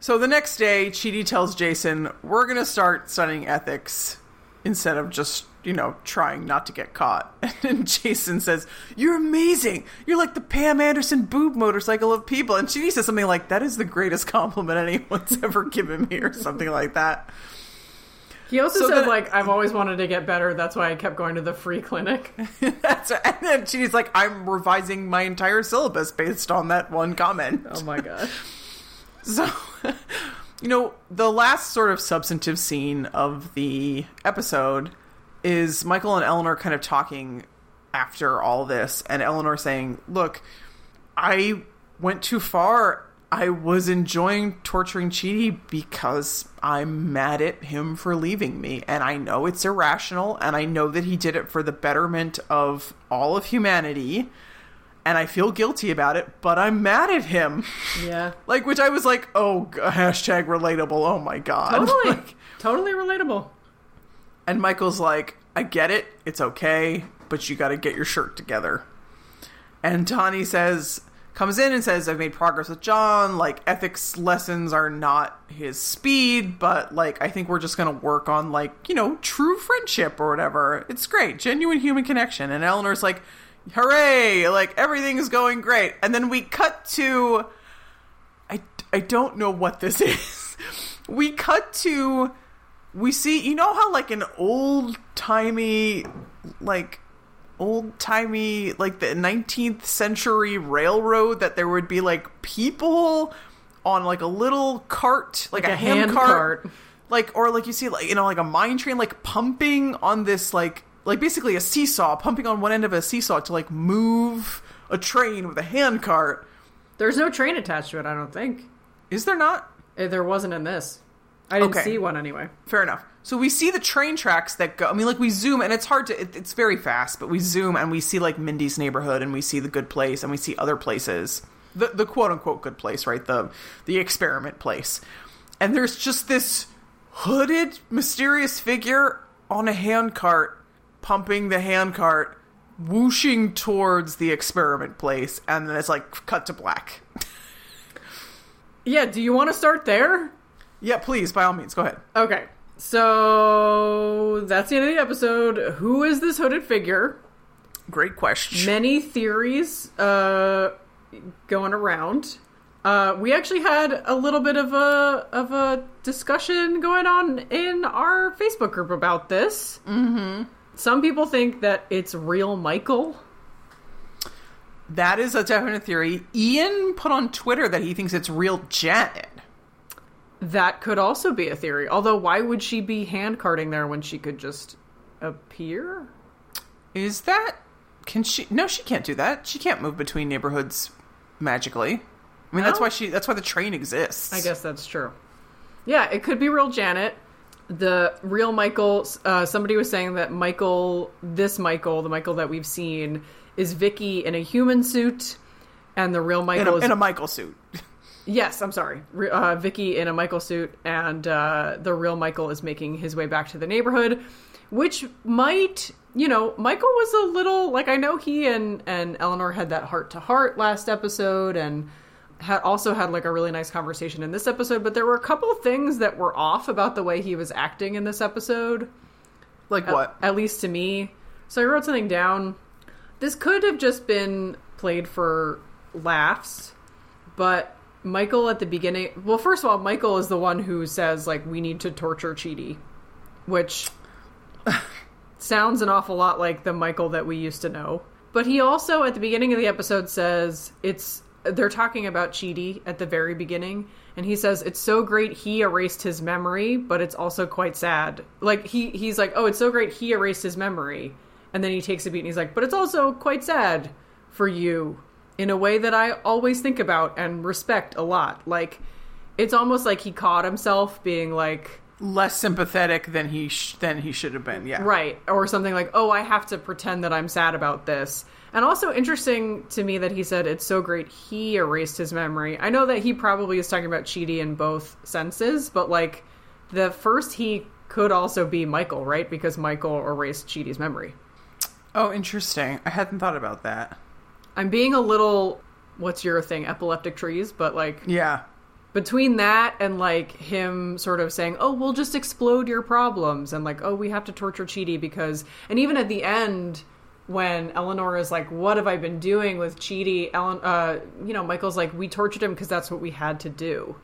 So the next day, Chidi tells Jason, "We're going to start studying ethics instead of just, you know, trying not to get caught." *laughs* And Jason says, "You're amazing. You're like the Pam Anderson boob motorcycle of people." And Chidi says something like, "That is the greatest *laughs* compliment anyone's ever given me," or something like that. He also So said, like, I've always wanted to get better. That's why I kept going to the free clinic. *laughs* That's and then Chidi's like, "I'm revising my entire syllabus based on that one comment." Oh my gosh. *laughs* So, *laughs* you know, the last sort of substantive scene of the episode is Michael and Eleanor kind of talking after all this, and Eleanor saying, Look, I went too far. I was enjoying torturing Chidi because I'm mad at him for leaving me. And I know it's irrational, and I know that he did it for the betterment of all of humanity. And I feel guilty about it, but I'm mad at him. Yeah. *laughs* Like, which I was like, oh, hashtag relatable. Oh my god. Totally. *laughs* Like, totally relatable. and Michael's like, I get it. It's okay, but you got to get your shirt together. And Tahani says, comes in and says, I've made progress with John. Like, ethics lessons are not his speed, but like, I think we're just going to work on like, you know, true friendship or whatever. It's great. Genuine human connection. And Eleanor's like, hooray! Like, everything is going great. And then we cut to. I, I don't know what this *laughs* is. we cut to we see you know how like an old timey like old timey like the 19th century railroad that there would be like people on like a little cart like, Like a, a hand, hand cart, cart. like or like you see like you know like a mine train like pumping on this like like basically a seesaw pumping on one end of a seesaw to like move a train with a hand cart There's no train attached to it, I don't think. is there not Eh, There wasn't in this. I didn't Okay. see one anyway. Fair enough. So we see the train tracks that go. I mean, like we zoom, and it's hard to. It, it's very fast, but we zoom and we see like Mindy's neighborhood, and we see the good place, and we see other places. The the quote unquote good place, right? The the experiment place. And there's just this hooded, mysterious figure on a handcart, pumping the handcart, whooshing towards the experiment place, and then it's like cut to black. Yeah, do you want to start there? Yeah, please, by all means, go ahead. Okay. So that's the end of the episode. Who is this hooded figure? Great question. Many theories uh, going around. Uh, we actually had a little bit of a of a discussion going on in our Facebook group about this. Mm-hmm. Some people think that it's real Michael. That is a definite theory. Ian put on Twitter that he thinks it's real Janet. That could also be a theory. Although, why would she be hand carting there when she could just appear? Is that can she? No, she can't do that. She can't move between neighborhoods magically. I mean, that's why she. That's why the train exists. I guess that's true. Yeah, it could be real Janet. The real Michael. Uh, somebody was saying that Michael, this Michael, the Michael that we've seen, is Vicky in a human suit, and the real in Michael a, is in a Michael suit. *laughs* Yes, I'm sorry. Uh, Vicky in a Michael suit, and uh, the real Michael is making his way back to the neighborhood, which might, you know, Michael was a little like I know he and and Eleanor had that heart to heart last episode, and had also had like a really nice conversation in this episode. But there were a couple things that were off about the way he was acting in this episode Like at- what? At, least to me. So I wrote something down. This could have just been played for laughs, but Michael at the beginning. Well, first of all, Michael is the one who says like we need to torture Chidi, which *laughs* sounds an awful lot like the Michael that we used to know. But he also at the beginning of the episode says it's they're talking about Chidi at the very beginning and he says it's so great he erased his memory, but it's also quite sad. Like he he's like, "Oh, it's so great he erased his memory." And then he takes a beat and he's like, "But it's also quite sad for you in a way that I always think about and respect a lot." Like it's almost like he caught himself being like Less sympathetic than he sh- than he should have been. Yeah. Right. Or something like, oh, I have to pretend that I'm sad about this. And also interesting to me that he said it's so great he erased his memory. I know that he probably is talking about Chidi in both senses, but like the first he could also be Michael, right? Because Michael erased Chidi's memory. Oh, interesting. I hadn't thought about that. I'm being a little what's your thing, epileptic trees, but like Yeah. between that and like him sort of saying, "Oh, we'll just explode your problems," and like, "Oh, we have to torture Chidi because," and even at the end when Eleanor is like, "What have I been doing with Chidi?" Ellen, uh, you know, Michael's like, "We tortured him because that's what we had to do,"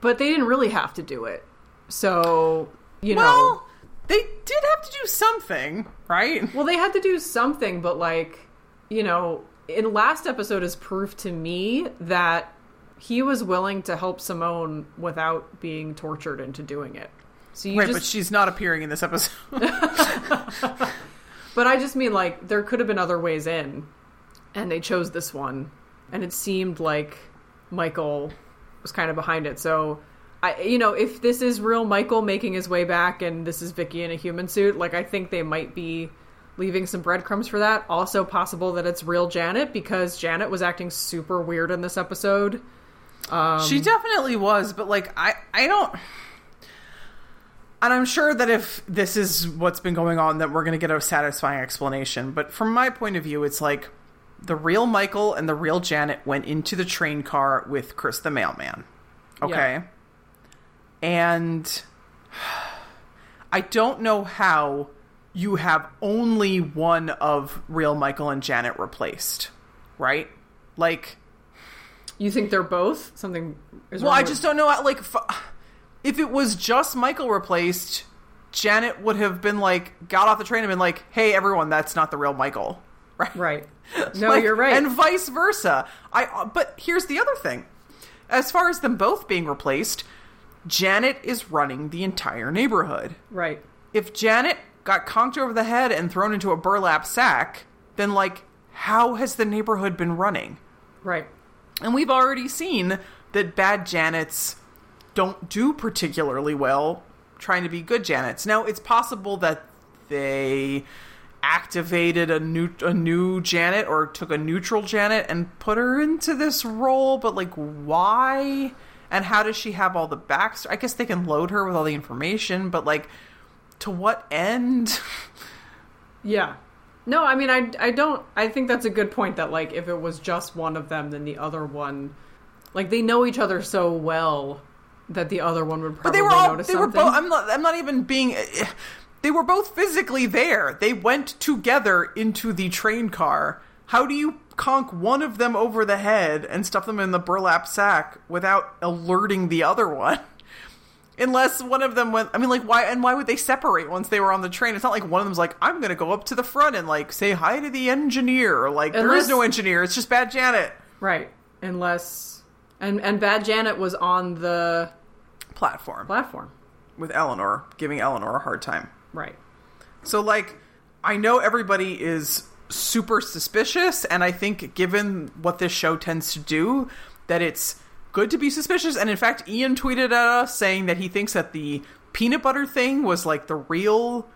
but they didn't really have to do it. So you know, they did have to do something, right? well, they had to do something, but like, you know, in last episode is proof to me that he was willing to help Simone without being tortured into doing it. So you right, just, but she's not appearing in this episode. *laughs* *laughs* but I just mean like there could have been other ways in, and they chose this one, and it seemed like Michael was kind of behind it. So. I, you know, if this is real Michael making his way back and this is Vicky in a human suit, like I think they might be leaving some breadcrumbs for that. Also possible that it's real Janet because Janet was acting super weird in this episode. Um, she definitely was, but like I I don't and I'm sure that if this is what's been going on that we're going to get a satisfying explanation, but from my point of view it's like the real Michael and the real Janet went into the train car with Chris the mailman. Okay? Yeah. And *sighs* I don't know how you have only one of real Michael and Janet replaced, right? Like You think they're both something? Is well, I with- just don't know. Like, if it was just Michael replaced, Janet would have been like, got off the train and been like, "Hey, everyone, that's not the real Michael." *laughs* Right? right. *laughs* No, Like, you're right. And vice versa. I. uh, But here's the other thing: as far as them both being replaced, Janet is running the entire neighborhood. right. If Janet got conked over the head and thrown into a burlap sack, then like, how has the neighborhood been running? Right. And we've already seen that bad Janets don't do particularly well trying to be good Janets. Now, it's possible that they activated a new a new Janet or took a neutral Janet and put her into this role, but like why? And how does she have all the backstory? I guess they can load her with all the information, but like to what end? Yeah. No, I mean, I, I don't. I think that's a good point. That like, if it was just one of them, then the other one, like, they know each other so well that the other one would probably But they were all they were both I'm not I'm not even being they were both physically there. They went together into the train car. How do you conk one of them over the head and stuff them in the burlap sack without alerting the other one? Unless one of them went, I mean, like, why, and why would they separate once they were on the train? It's not like one of them's like, I'm going to go up to the front and, like, say hi to the engineer. Or, like, there Unless- is no engineer. It's just Bad Janet. Right. Unless and and Bad Janet was on the Platform. platform. with Eleanor, giving Eleanor a hard time. Right. So, like, I know everybody is super suspicious, and I think given what this show tends to do, that it's good to be suspicious. And in fact, Ian tweeted at us saying that he thinks that the peanut butter thing was like the real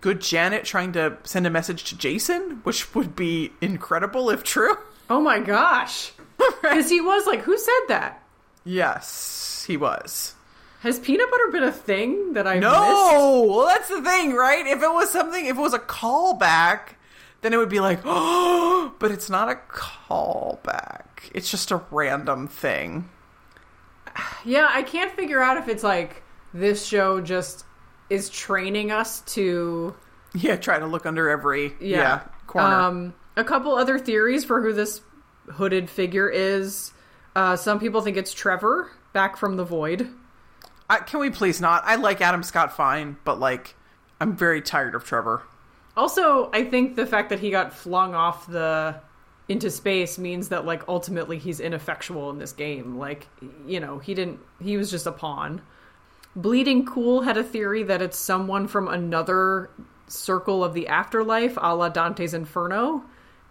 good Janet trying to send a message to Jason, which would be incredible if true. *laughs* Oh my gosh. Because he was like, who said that? Yes, he was. Has peanut butter been a thing that I missed? No, well, that's the thing, right? If it was something, if it was a callback, then it would be like, oh, *gasps* but it's not a callback. It's just a random thing. Yeah, I can't figure out if it's like this show just is training us to Yeah, try to look under every yeah, corner. Um, a couple other theories for who this hooded figure is. Uh, some people think it's Trevor back from the void. I, can we please not? I like Adam Scott fine, but like, I'm very tired of Trevor. Also, I think the fact that he got flung off the into space means that like ultimately he's ineffectual in this game. Like, you know, he didn't he was just a pawn. Bleeding Cool had a theory that it's someone from another circle of the afterlife, a la Dante's Inferno.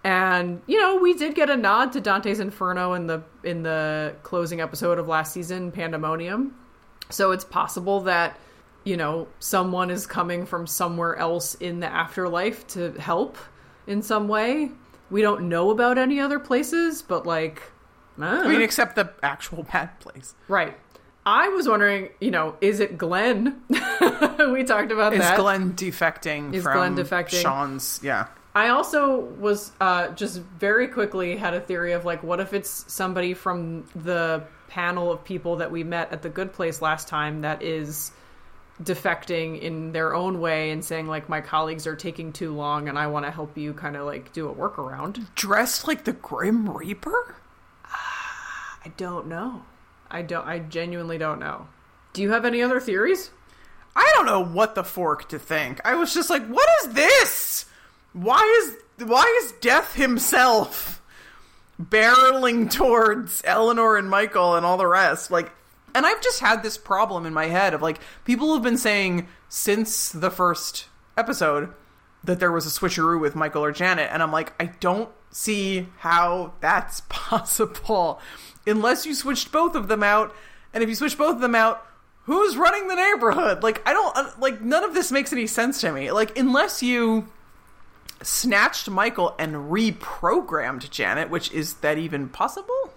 And you know, we did get a nod to Dante's Inferno in the in the closing episode of last season, Pandemonium. So it's possible that you know someone is coming from somewhere else in the afterlife to help in some way. We don't know about any other places, but like, I mean, except the actual *laughs* bad place. right. I was wondering, you know, is it Glenn? *laughs* we talked about Is that. Glenn defecting Is from Glenn defecting? Shawn's? Yeah. I also was uh, just very quickly had a theory of like, what if it's somebody from the panel of people that we met at the Good Place last time that is defecting in their own way and saying like, my colleagues are taking too long and I want to help you kind of like do a workaround. Dressed like the Grim Reaper? Ah, I don't know. I don't. I genuinely don't know. Do you have any other theories? I don't know what the fork to think. I was just like, what is this? Why is why is Death himself barreling towards Eleanor and Michael and all the rest? Like and I've just had this problem in my head of like people have been saying since the first episode that there was a switcheroo with Michael or Janet and I'm like I don't see how that's *laughs* possible. Unless you switched both of them out and if you switch both of them out who's running the neighborhood? Like I don't uh, like none of this makes any sense to me. Like unless you snatched Michael and reprogrammed Janet which is that even possible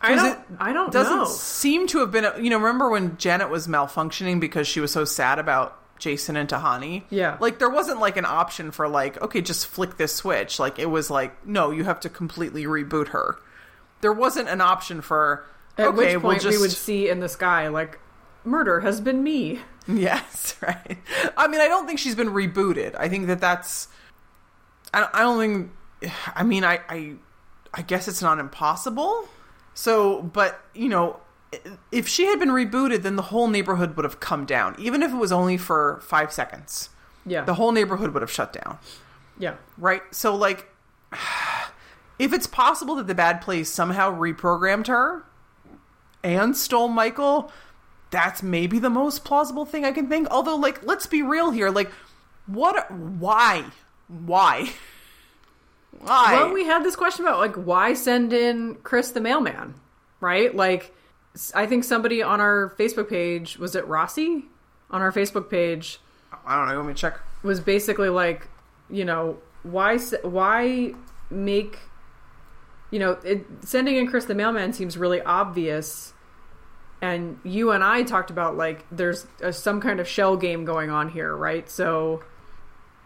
I don't. it I don't doesn't know. seem to have been a, you know remember when Janet was malfunctioning because she was so sad about Jason and Tahani Yeah. like there wasn't like an option for like okay just flick this switch like it was like no you have to completely reboot her there wasn't an option for At okay which we'll point just we would see in the sky like, murder has been me. *laughs* yes right I mean I don't think she's been rebooted I think that that's I don't, I don't think I mean I I I guess it's not impossible so but you know if she had been rebooted then the whole neighborhood would have come down even if it was only for 5 seconds Yeah. the whole neighborhood would have shut down yeah. right? So like if it's possible that the bad place somehow reprogrammed her and stole Michael, that's maybe the most plausible thing I can think. Although like let's be real here, like what why? Why? *laughs* Why? Well, we had this question about like why send in Chris the mailman, right? Like, I think somebody on our Facebook page was it Rossi on our Facebook page I don't know, let me check. was basically like, you know, why why make you know it, sending in Chris the mailman seems really obvious. And you and I talked about like there's a, some kind of shell game going on here, right? So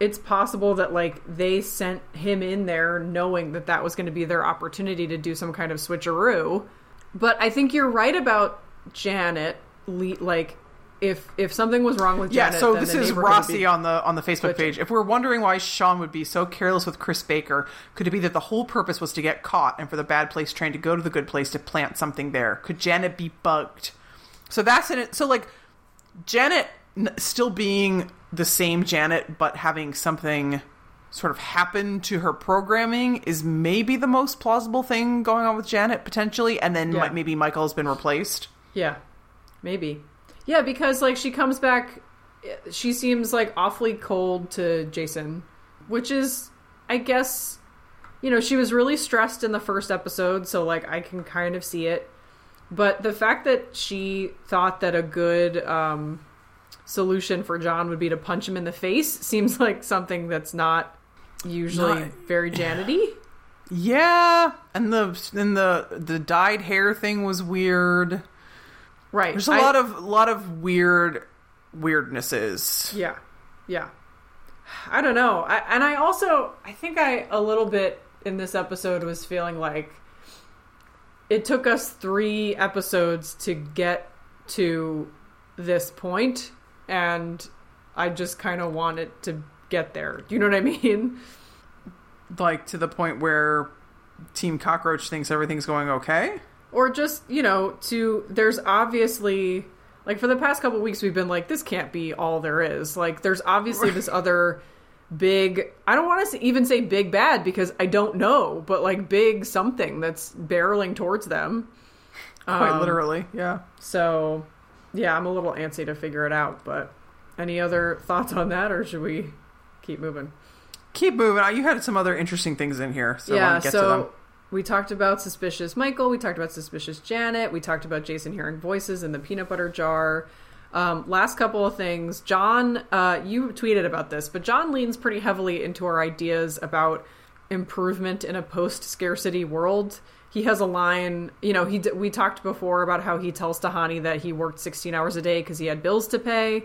it's possible that like they sent him in there knowing that that was going to be their opportunity to do some kind of switcheroo. But I think you're right about Janet. Le- like if if something was wrong with Yeah, Janet, so then this is Rossi be- on the on the Facebook Switching. page. If we're wondering why Shawn would be so careless with Chris Baker, could it be that the whole purpose was to get caught and for the bad place train to go to the good place to plant something there? Could Janet be bugged? So that's in it. So like, Janet n- still being the same Janet, but having something sort of happen to her programming is maybe the most plausible thing going on with Janet potentially, and then Yeah. maybe Michael has been replaced. Yeah, maybe. Yeah, because like she comes back, she seems like awfully cold to Jason, which is, I guess, you know, she was really stressed in the first episode, so like I can kind of see it. But the fact that she thought that a good um, solution for John would be to punch him in the face seems like something that's not usually Not- very Janity. Yeah, and the and the the dyed hair thing was weird. Right. There's a I- lot of lot of weird weirdnesses. Yeah, yeah. I don't know. I, and I also, I think I a little bit in this episode was feeling like it took us three episodes to get to this point, and I just kind of want it to get there. You know what I mean? Like to the point where Team Cockroach thinks everything's going okay. or just you know to there's obviously like for the past couple weeks we've been like this can't be all there is like there's obviously *laughs* this other big i don't want to even say big bad because i don't know but like big something that's barreling towards them Quite Um, literally, yeah. so yeah i'm a little antsy to figure it out but any other thoughts on that or should we keep moving Keep moving. You had some other interesting things in here, so yeah, get so to them. we talked about suspicious Michael. We talked about suspicious Janet. We talked about Jason hearing voices in the peanut butter jar. Um, last couple of things, John. Uh, you tweeted about this, but John leans pretty heavily into our ideas about improvement in a post-scarcity world. He has a line, you know. He we talked before about how he tells Tahani that he worked 16 hours a day because he had bills to pay.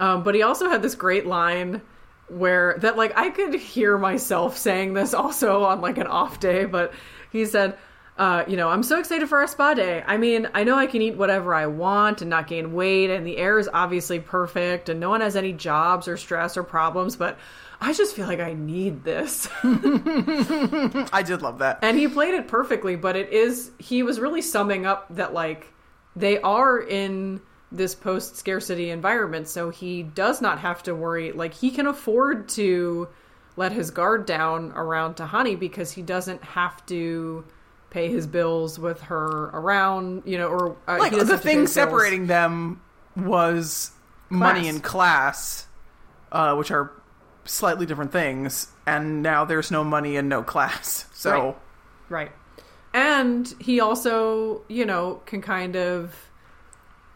Um, but he also had this great line where that like I could hear myself saying this also on like an off day, but he said, uh, you know, I'm so excited for our spa day. I mean, I know I can eat whatever I want and not gain weight, and the air is obviously perfect, and no one has any jobs or stress or problems, but I just feel like I need this. *laughs* I did love that. and he played it perfectly, but it is he was really summing up that like they are in this post scarcity environment, so he does not have to worry like he can afford to let his guard down around Tahani because he doesn't have to pay his bills with her around, you know, or uh, Like the have to pay thing separating them was money and class, uh, which are slightly different things. And now there's no money and no *laughs* class. So Right. Right. And he also, you know, can kind of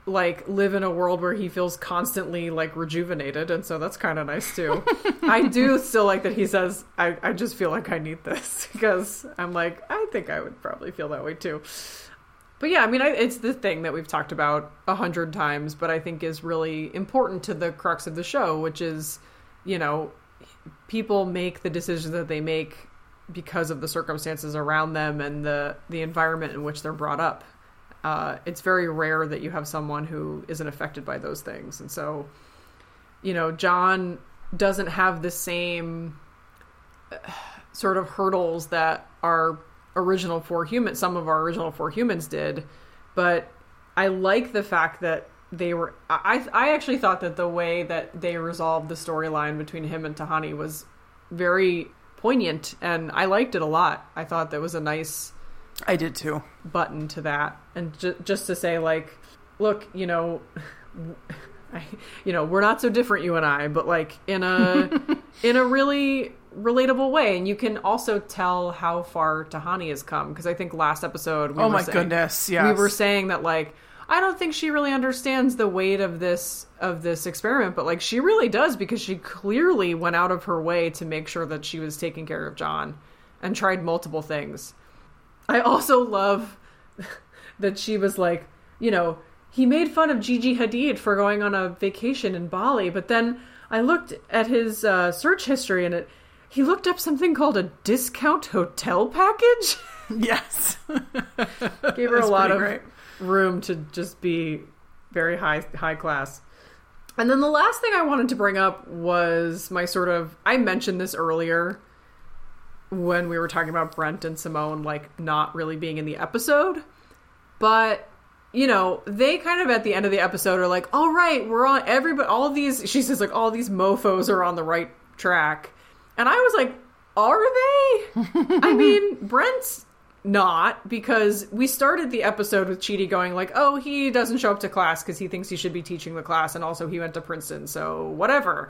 like live in a world where he feels constantly like rejuvenated and so that's kind of nice too. *laughs* I do still like that he says I I just feel like I need this *laughs* because I'm like I think I would probably feel that way too. But yeah, I mean, I, it's the thing that we've talked about a hundred times, but I think is really important to the crux of the show, which is, you know, people make the decisions that they make because of the circumstances around them and the the environment in which they're brought up. Uh, it's very rare that you have someone who isn't affected by those things, and so, you know, John doesn't have the same uh, sort of hurdles that our original four humans, some of our original four humans did, but I like the fact that they were. I I actually thought that the way that they resolved the storyline between him and Tahani was very poignant, and I liked it a lot. I thought that was a nice I did too. button to that, and ju- just to say like, look, you know. *laughs* I, you know, we're not so different, you and I, but like in a *laughs* in a really relatable way, and you can also tell how far Tahani has come because I think last episode, we oh my saying- goodness, yes. we were saying that like I don't think she really understands the weight of this of this experiment, but like she really does because she clearly went out of her way to make sure that she was taking care of John and tried multiple things. I also love *laughs* that she was like, you know, he made fun of Gigi Hadid for going on a vacation in Bali, but then I looked at his uh, search history and it he looked up something called a discount hotel package. *laughs* yes. *laughs* gave her a lot of great. Room to just be very high high class. And then the last thing I wanted to bring up was my sort of I mentioned this earlier when we were talking about Brent and Simone like not really being in the episode, but you know, they kind of at the end of the episode are like, all right, we're on everybody, all these, she says, like, all these mofos are on the right track. And I was like, are they? *laughs* I mean, Brent's not because we started the episode with Chidi going like, "Oh, he doesn't show up to class because he thinks he should be teaching the class, and also he went to Princeton, so whatever."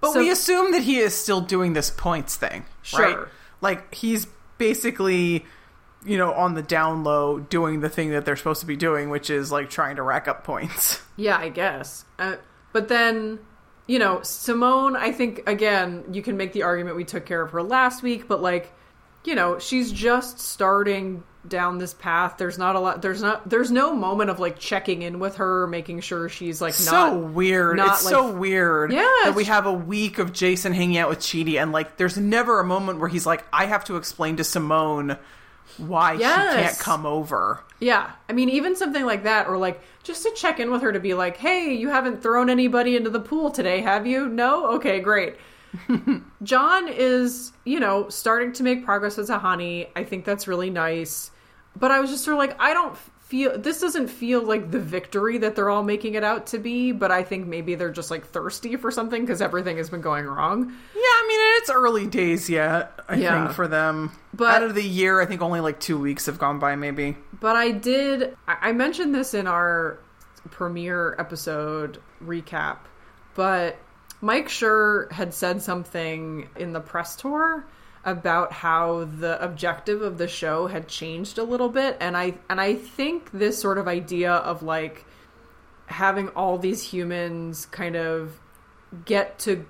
But So- we assume that he is still doing this points thing, right? Like he's basically, you know, on the down low doing the thing that they're supposed to be doing, which is like trying to rack up points. *laughs* Yeah, I guess. Uh, but then, you know, Simone, I think, again, you can make the argument we took care of her last week, but like, you know, she's just starting down this path. There's not a lot, there's not, there's no moment of like checking in with her, making sure she's like so not. So weird. not, it's like- so weird Yeah, that we have a week of Jason hanging out with Chidi, and like, there's never a moment where he's like, "I have to explain to Simone why she can't come over." Yeah. I mean, even something like that, or like just to check in with her to be like, hey, you haven't thrown anybody into the pool today, have you? No? Okay, great. *laughs* John is, you know, starting to make progress as a Tahani. I think that's really nice. But I was just sort of like, I don't feel, this doesn't feel like the victory that they're all making it out to be, but I think maybe they're just like thirsty for something because everything has been going wrong. Yeah, I mean, it's early days yet. I Yeah. think for them, But- out of the year, I think only like two weeks have gone by, maybe. But I did. I mentioned this in our premiere episode recap, but Mike Schur had said something in the press tour about how the objective of the show had changed a little bit and I and I think this sort of idea of like having all these humans kind of get to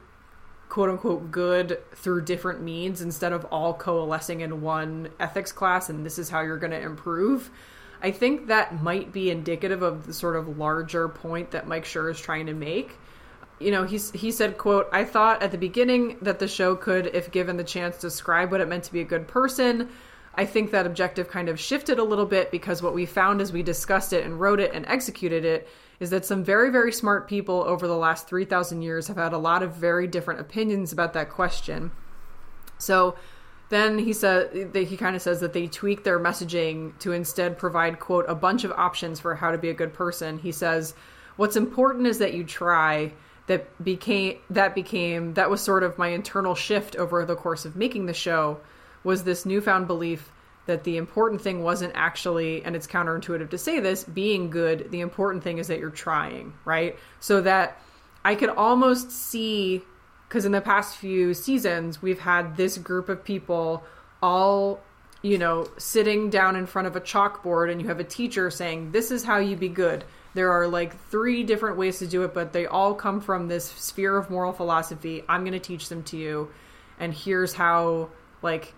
quote unquote good through different means instead of all coalescing in one ethics class and this is how you're going to improve. I think that might be indicative of the sort of larger point that Mike Schur is trying to make. You know, he's he said, quote, I thought at the beginning that the show could, if given the chance, describe what it meant to be a good person. I think that objective kind of shifted a little bit because what we found as we discussed it and wrote it and executed it is that some very, very smart people over the last 3,000 years have had a lot of very different opinions about that question. So then he said he kind of says that they tweak their messaging to instead provide quote a bunch of options for how to be a good person. He says what's important is that you try that became that became that was sort of my internal shift over the course of making the show was this newfound belief that the important thing wasn't actually and it's counterintuitive to say this being good. The important thing is that you're trying right? So that i could almost see because in the past few seasons we've had this group of people all you know sitting down in front of a chalkboard and you have a teacher saying this is how you be good there are like three different ways to do it but they all come from this sphere of moral philosophy i'm going to teach them to you and here's how like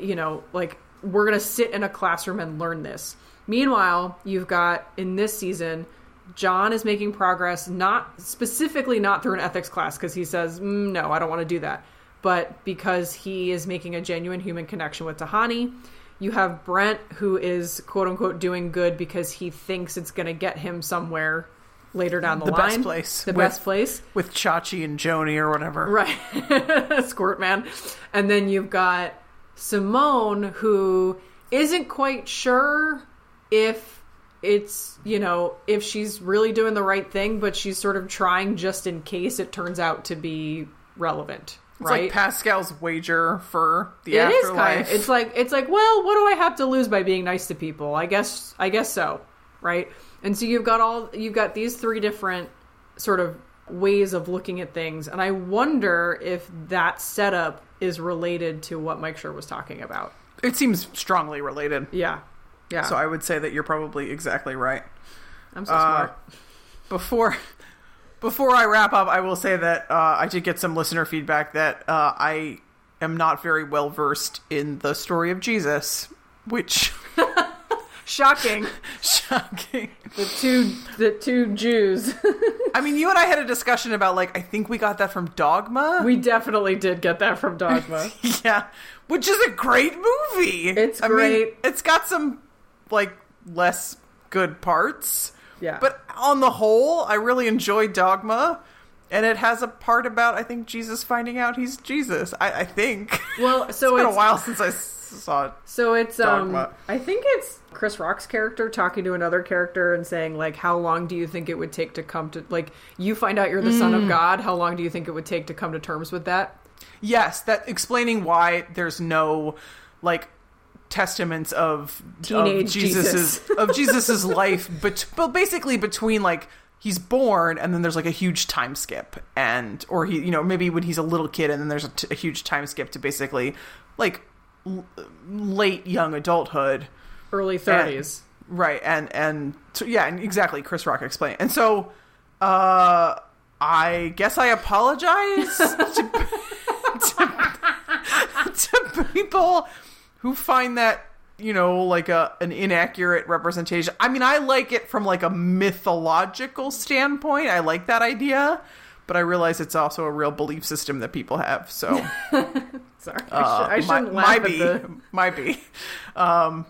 you know like we're going to sit in a classroom and learn this meanwhile you've got in this season John is making progress, not specifically not through an ethics class because he says, mm, no, I don't want to do that, but because he is making a genuine human connection with Tahani. You have Brent, who is quote unquote doing good because he thinks it's going to get him somewhere later down the, The line. best place. The With- best place. With Chachi and Joni or whatever. Right. *laughs* Squirt Man. And then you've got Simone, who isn't quite sure if it's, you know, if she's really doing the right thing, but she's sort of trying just in case it turns out to be relevant. It's right? like Pascal's wager for the It is afterlife. kind of. It's like it's like, well, what do I have to lose by being nice to people? I guess I guess so, right? And so you've got all you've got these three different sort of ways of looking at things, and I wonder if that setup is related to what Mike Schur was talking about. It seems strongly related. Yeah, yeah. So I would say that you're probably exactly right. I'm so Uh, smart. Before before I wrap up, I will say that uh, I did get some listener feedback that uh, I am not very well versed in the story of Jesus, which *laughs* Shocking. *laughs* shocking. the two the two Jews. *laughs* I mean, you and I had a discussion about like I think we got that from Dogma. we definitely did get that from Dogma. yeah, which is a great movie. It's I mean, great. it's got some like less good parts. Yeah. But on the whole, I really enjoyed Dogma. And it has a part about I think Jesus finding out he's Jesus. I, I think. Well, *laughs* so it's been it's- a while since I saw it. So it's um I think it's Chris Rock's character talking to another character and saying like how long do you think it would take to come to like you find out you're the son Mm. of God, how long do you think it would take to come to terms with that? Yes, that explaining why there's no like testaments of Teenage of Jesus's *laughs* of Jesus's life, but but basically between like he's born and then there's like a huge time skip and or he you know maybe when he's a little kid and then there's a, t- a huge time skip to basically like l- late young adulthood. Early 30s. right and and so, yeah and exactly chris rock explained. And so uh i guess i apologize *laughs* to, *laughs* to, to people who find that you know like a an inaccurate representation? I mean i like it from like a mythological standpoint. I like that idea but i realize it's also a real belief system that people have so. *laughs* Sorry. uh, I, sh- I shouldn't might, laugh might be the *laughs* might be um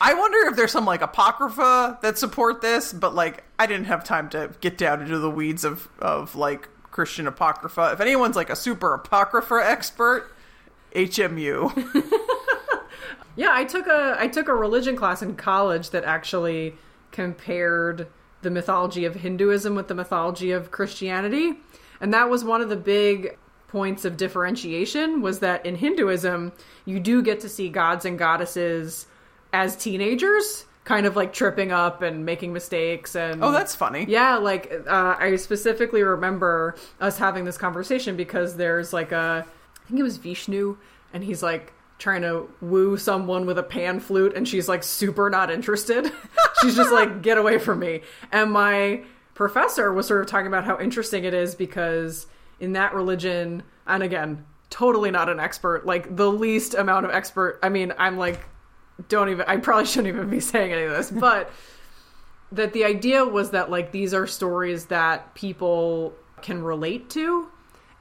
i wonder if there's some like apocrypha that support this but like i didn't have time to get down into the weeds of of like christian apocrypha. If anyone's like a super apocrypha expert hmu *laughs* Yeah, I took a I took a religion class in college that actually compared the mythology of Hinduism with the mythology of Christianity. And that was one of the big points of differentiation was that in Hinduism, you do get to see gods and goddesses as teenagers, kind of like tripping up and making mistakes and oh that's funny yeah, like uh, I specifically remember us having this conversation because there's like a, I think it was Vishnu, and he's like trying to woo someone with a pan flute, and she's like super not interested. *laughs* she's just like, get away from me. And my professor was sort of talking about how interesting it is because in that religion, and again, totally not an expert, like the least amount of expert. I mean, I'm like, don't even, I probably shouldn't even be *laughs* saying any of this, but that the idea was that like these are stories that people can relate to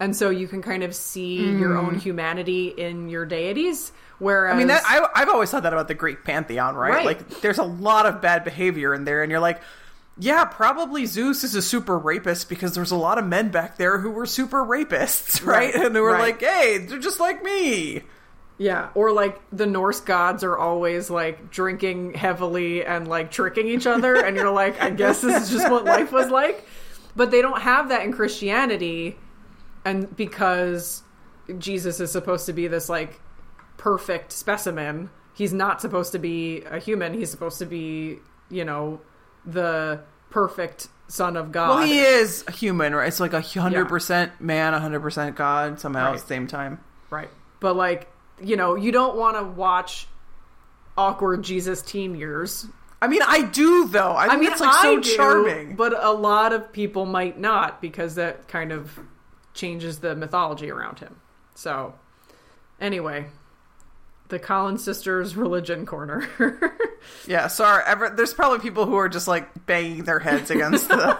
and so you can kind of see your own humanity in your deities whereas Mm. I mean, that, I, I've always thought that about the Greek pantheon, right? Right. Like, there's a lot of bad behavior in there, and you're like, yeah, probably Zeus is a super rapist because there's a lot of men back there who were super rapists, *laughs* right? Right. And who were Right. like, hey, they're just like me. yeah or like the norse gods are always like drinking heavily and like tricking each other and you're like i guess this is just what life was like *laughs* but they don't have that in christianity and because jesus is supposed to be this like perfect specimen he's not supposed to be a human he's supposed to be you know the perfect son of god Well, he is a human, right? It's like a hundred percent man, a hundred percent God somehow at the same time. Right. But like, you know, you don't want to watch awkward Jesus teen years. I mean, I do though. I, I mean, it's like I so do, charming. but a lot of people might not because that kind of changes the mythology around him. So, anyway, the Collins sisters religion corner. *laughs* Yeah, sorry. Ever, there's probably people who are just like banging their heads against the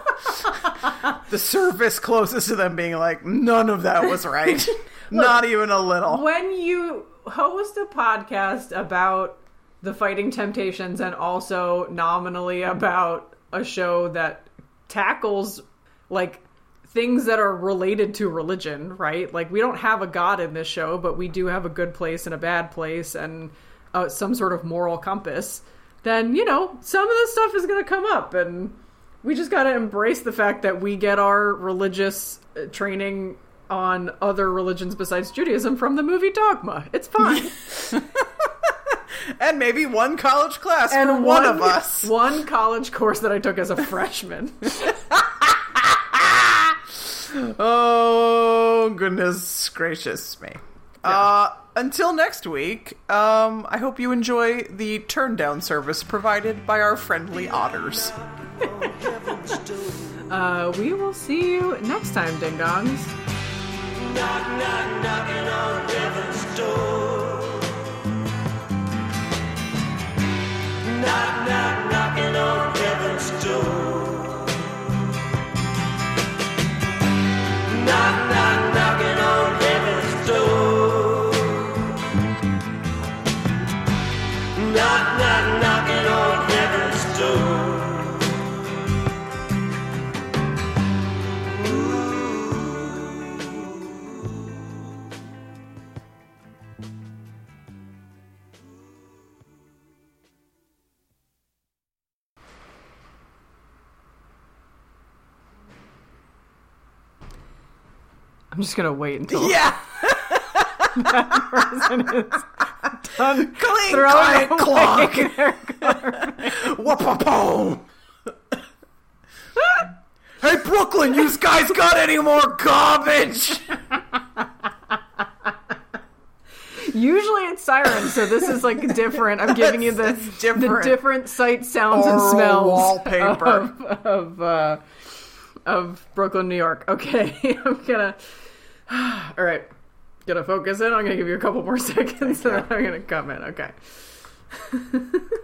*laughs* the surface closest to them, being like, "None of that was right, *laughs* not even a little." when you host a podcast about the fighting temptations and also nominally about a show that tackles like things that are related to religion right like we don't have a god in this show but we do have a good place and a bad place and uh, some sort of moral compass then you know some of this stuff is going to come up and we just got to embrace the fact that we get our religious uh, training on other religions besides Judaism from the movie Dogma. It's fine. *laughs* *laughs* And maybe one college class and for one, of us. One college course that I took as a freshman. *laughs* Oh goodness gracious me! Uh, until next week, um, I hope you enjoy the turn down service provided by our friendly otters. *laughs* Uh, we will see you next time, ding dongs. Knock, knock, knocking on heaven's door. Knock, knock, knocking on heaven's door. Knock, knock, knocking on just gonna wait until Yeah. *laughs* the person is done Clink, throwing clank, away clonk. their *laughs* hey, Brooklyn, you guys got any more garbage? Usually it's sirens, so this is like different. I'm giving you the It's *laughs* different. the different sight, sounds, and Aural smells wallpaper. of of, uh, of Brooklyn, New York. Okay, I'm gonna. *sighs* All right, gonna focus in. I'm gonna give you a couple more *laughs* seconds, and then *laughs* I'm gonna come in. Okay. *laughs*